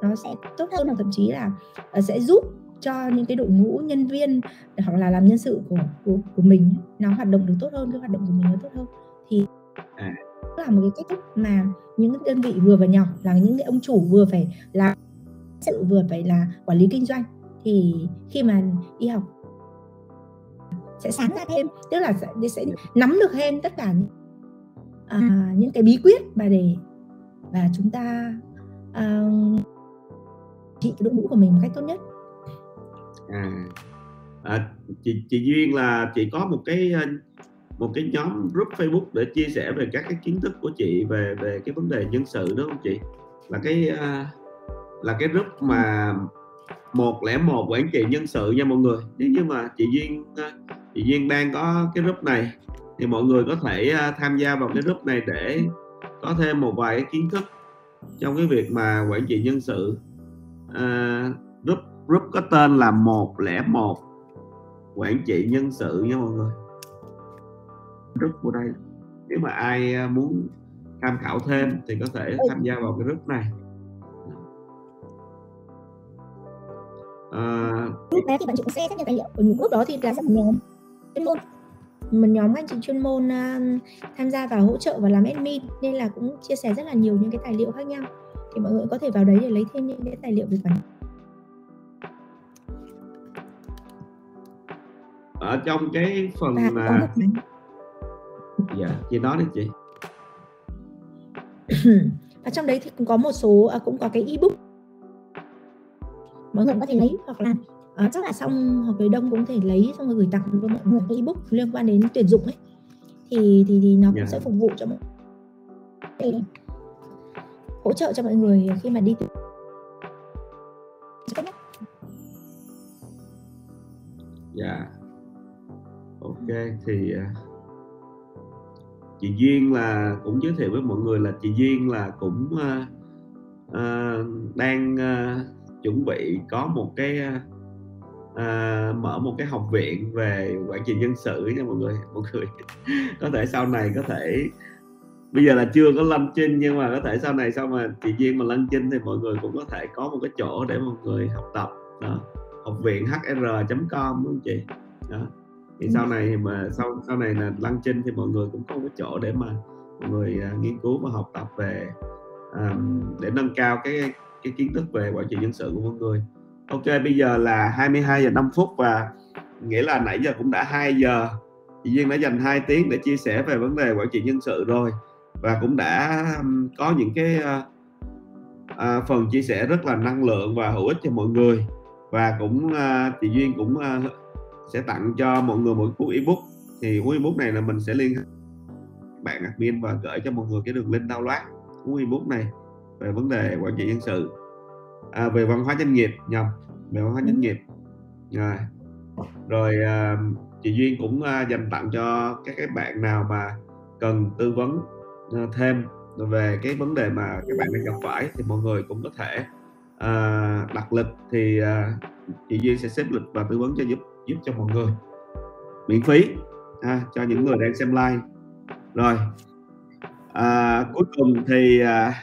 nó sẽ tốt hơn và thậm chí là uh, sẽ giúp cho những cái đội ngũ nhân viên hoặc là làm nhân sự của của, của mình nó hoạt động được tốt hơn cái hoạt động của mình nó tốt hơn thì à. là một cái cách thức mà những đơn vị vừa và nhỏ là những cái ông chủ vừa phải làm sự vừa phải là quản lý kinh doanh thì khi mà đi học sẽ sáng ra thêm tức là sẽ, sẽ nắm được thêm tất cả à, những cái bí quyết mà để và chúng ta uh, trị cái đội ngũ của mình một cách tốt nhất. À, à chị chị duyên là chị có một cái ờ, một cái nhóm group Facebook để chia sẻ về các cái kiến thức của chị về về cái vấn đề nhân sự đúng không chị? Là cái uh, là cái group mà một lẻ một quản trị nhân sự nha mọi người. Nếu như mà chị duyên uh, chị duyên đang có cái group này thì mọi người có thể uh, tham gia vào cái group này để có thêm một vài cái kiến thức trong cái việc mà quản trị nhân sự. Uh, group group có tên là 101 quản trị nhân sự nha mọi người. Group của đây nếu mà ai à, muốn tham khảo thêm thì có thể tham gia vào cái group này. À, group đó thì bạn chị cũng sẽ rất nhiều tài liệu. Ở group đó thì là rất nhiều. Chuyên môn một nhóm anh chị chuyên môn uh, tham gia vào hỗ trợ và làm admin nên là cũng chia sẻ rất là nhiều những cái tài liệu khác nhau. Thì mọi người có thể vào đấy để lấy thêm những cái tài liệu về quản ở trong cái phần mà dạ chị nói đi chị. (clears throat) Ở trong đấy thì cũng có một số à, cũng có cái ebook. Mọi người có thể lấy hoặc là à, chắc là xong học về đông cũng thể lấy xong rồi gửi tặng cho mọi người cái ebook liên quan đến tuyển dụng ấy thì thì thì nó cũng yeah. Dạ. sẽ phục vụ cho mọi người hỗ trợ cho mọi người khi mà đi tuyển dạ ok thì à, chị duyên là cũng giới thiệu với mọi người là chị duyên là cũng uh, uh, đang uh, chuẩn bị có một cái uh, mở một cái học viện về quản trị nhân sự nha mọi người mọi người. Có thể sau này có thể bây giờ là chưa có lân chinh nhưng mà có thể sau này sau mà chị duyên mà lân chinh thì mọi người cũng có thể có một cái chỗ để mọi người học tập đó. Học viện hr.com đúng không chị? Đó. Thì sau này mà sau sau này là lăng chinh thì mọi người cũng có một cái chỗ để mà mọi người uh, nghiên cứu và học tập về um, để nâng cao cái cái kiến thức về quản trị nhân sự của mọi người ok bây giờ là 22 giờ 5 phút và nghĩa là nãy giờ cũng đã 2 giờ. Chị Duyên đã dành 2 tiếng để chia sẻ về vấn đề quản trị nhân sự rồi. Và cũng đã có những cái uh, uh, phần chia sẻ rất là năng lượng và hữu ích cho mọi người. Và cũng uh, chị Duyên cũng uh, sẽ tặng cho mọi người một cuốn ebook. Thì cuốn ebook này là mình sẽ liên hệ bạn admin và gửi cho mọi người cái đường link download cuốn ebook này về vấn đề quản trị nhân sự à, về văn hóa doanh nghiệp nhầm về văn hóa doanh nghiệp. Rồi. Rồi à, chị duyên cũng à, dành tặng cho các các bạn nào mà cần tư vấn à, thêm về cái vấn đề mà các bạn đang gặp phải thì mọi người cũng có thể à, đặt lịch thì à, chị duyên sẽ xếp lịch và tư vấn cho giúp giúp cho mọi người. Miễn phí ha, cho những người đang xem live. Rồi. À, cuối cùng thì à,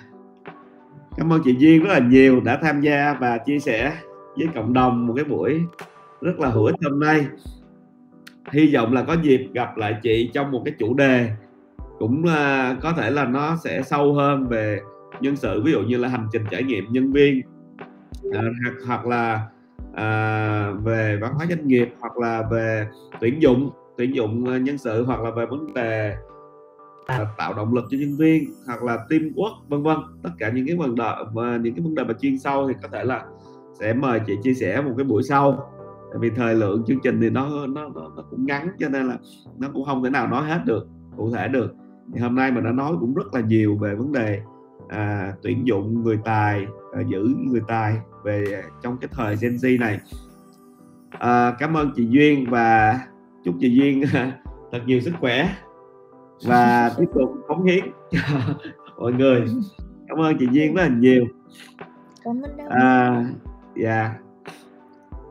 cảm ơn chị duyên rất là nhiều đã tham gia và chia sẻ với cộng đồng một cái buổi rất là hữu ích hôm nay. Hy vọng là có dịp gặp lại chị trong một cái chủ đề cũng uh, có thể là nó sẽ sâu hơn về nhân sự ví dụ như là hành trình trải nghiệm nhân viên uh, hoặc, hoặc là à, về văn hóa doanh nghiệp hoặc là về tuyển dụng tuyển dụng à, nhân sự hoặc là về vấn đề à, tạo động lực cho nhân viên hoặc là teamwork vân vân. Tất cả những cái vấn đề mà những cái vấn đề mà chuyên sâu thì có thể là sẽ mời chị chia sẻ một cái buổi sau. Tại vì thời lượng chương trình thì nó nó nó, nó cũng ngắn cho nên là nó cũng không thể nào nói hết được cụ thể được. Thì hôm nay mình đã nói cũng rất là nhiều về vấn đề à, tuyển dụng người tài à, giữ người tài về trong cái thời Gen Z này. À, cảm ơn chị Duyên và chúc chị Duyên (laughs) thật nhiều sức khỏe và tiếp tục cống hiến cho (laughs) mọi người. Cảm ơn chị Duyên rất là nhiều. Cảm ơn đâu à, dạ.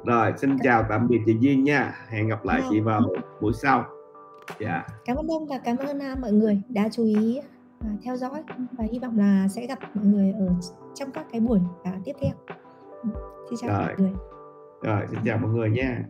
Rồi xin chào tạm biệt chị Duyên nha. Hẹn gặp lại chị vào buổi sau. Dạ. Cảm ơn đông và cảm ơn uh, mọi người đã chú ý uh, theo dõi. Và hy vọng là sẽ gặp mọi người ở trong các cái buổi uh, tiếp theo. Xin chào rồi. mọi người rồi xin chào mọi người nha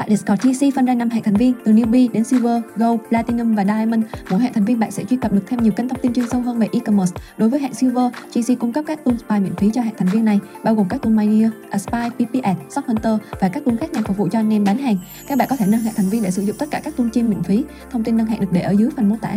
Tại Discord TC phân ra 5 hệ thành viên từ newbie đến silver, gold, platinum và diamond. Mỗi hệ thành viên bạn sẽ truy cập được thêm nhiều kênh thông tin chuyên sâu hơn về e-commerce. Đối với hệ silver, TC cung cấp các tool spy miễn phí cho hệ thành viên này, bao gồm các tool Mynia, spy, PP Ad, Shop Hunter và các tool khác nhằm phục vụ cho anh em bán hàng. Các bạn có thể nâng hệ thành viên để sử dụng tất cả các tool trên miễn phí. Thông tin nâng hạng được để ở dưới phần mô tả.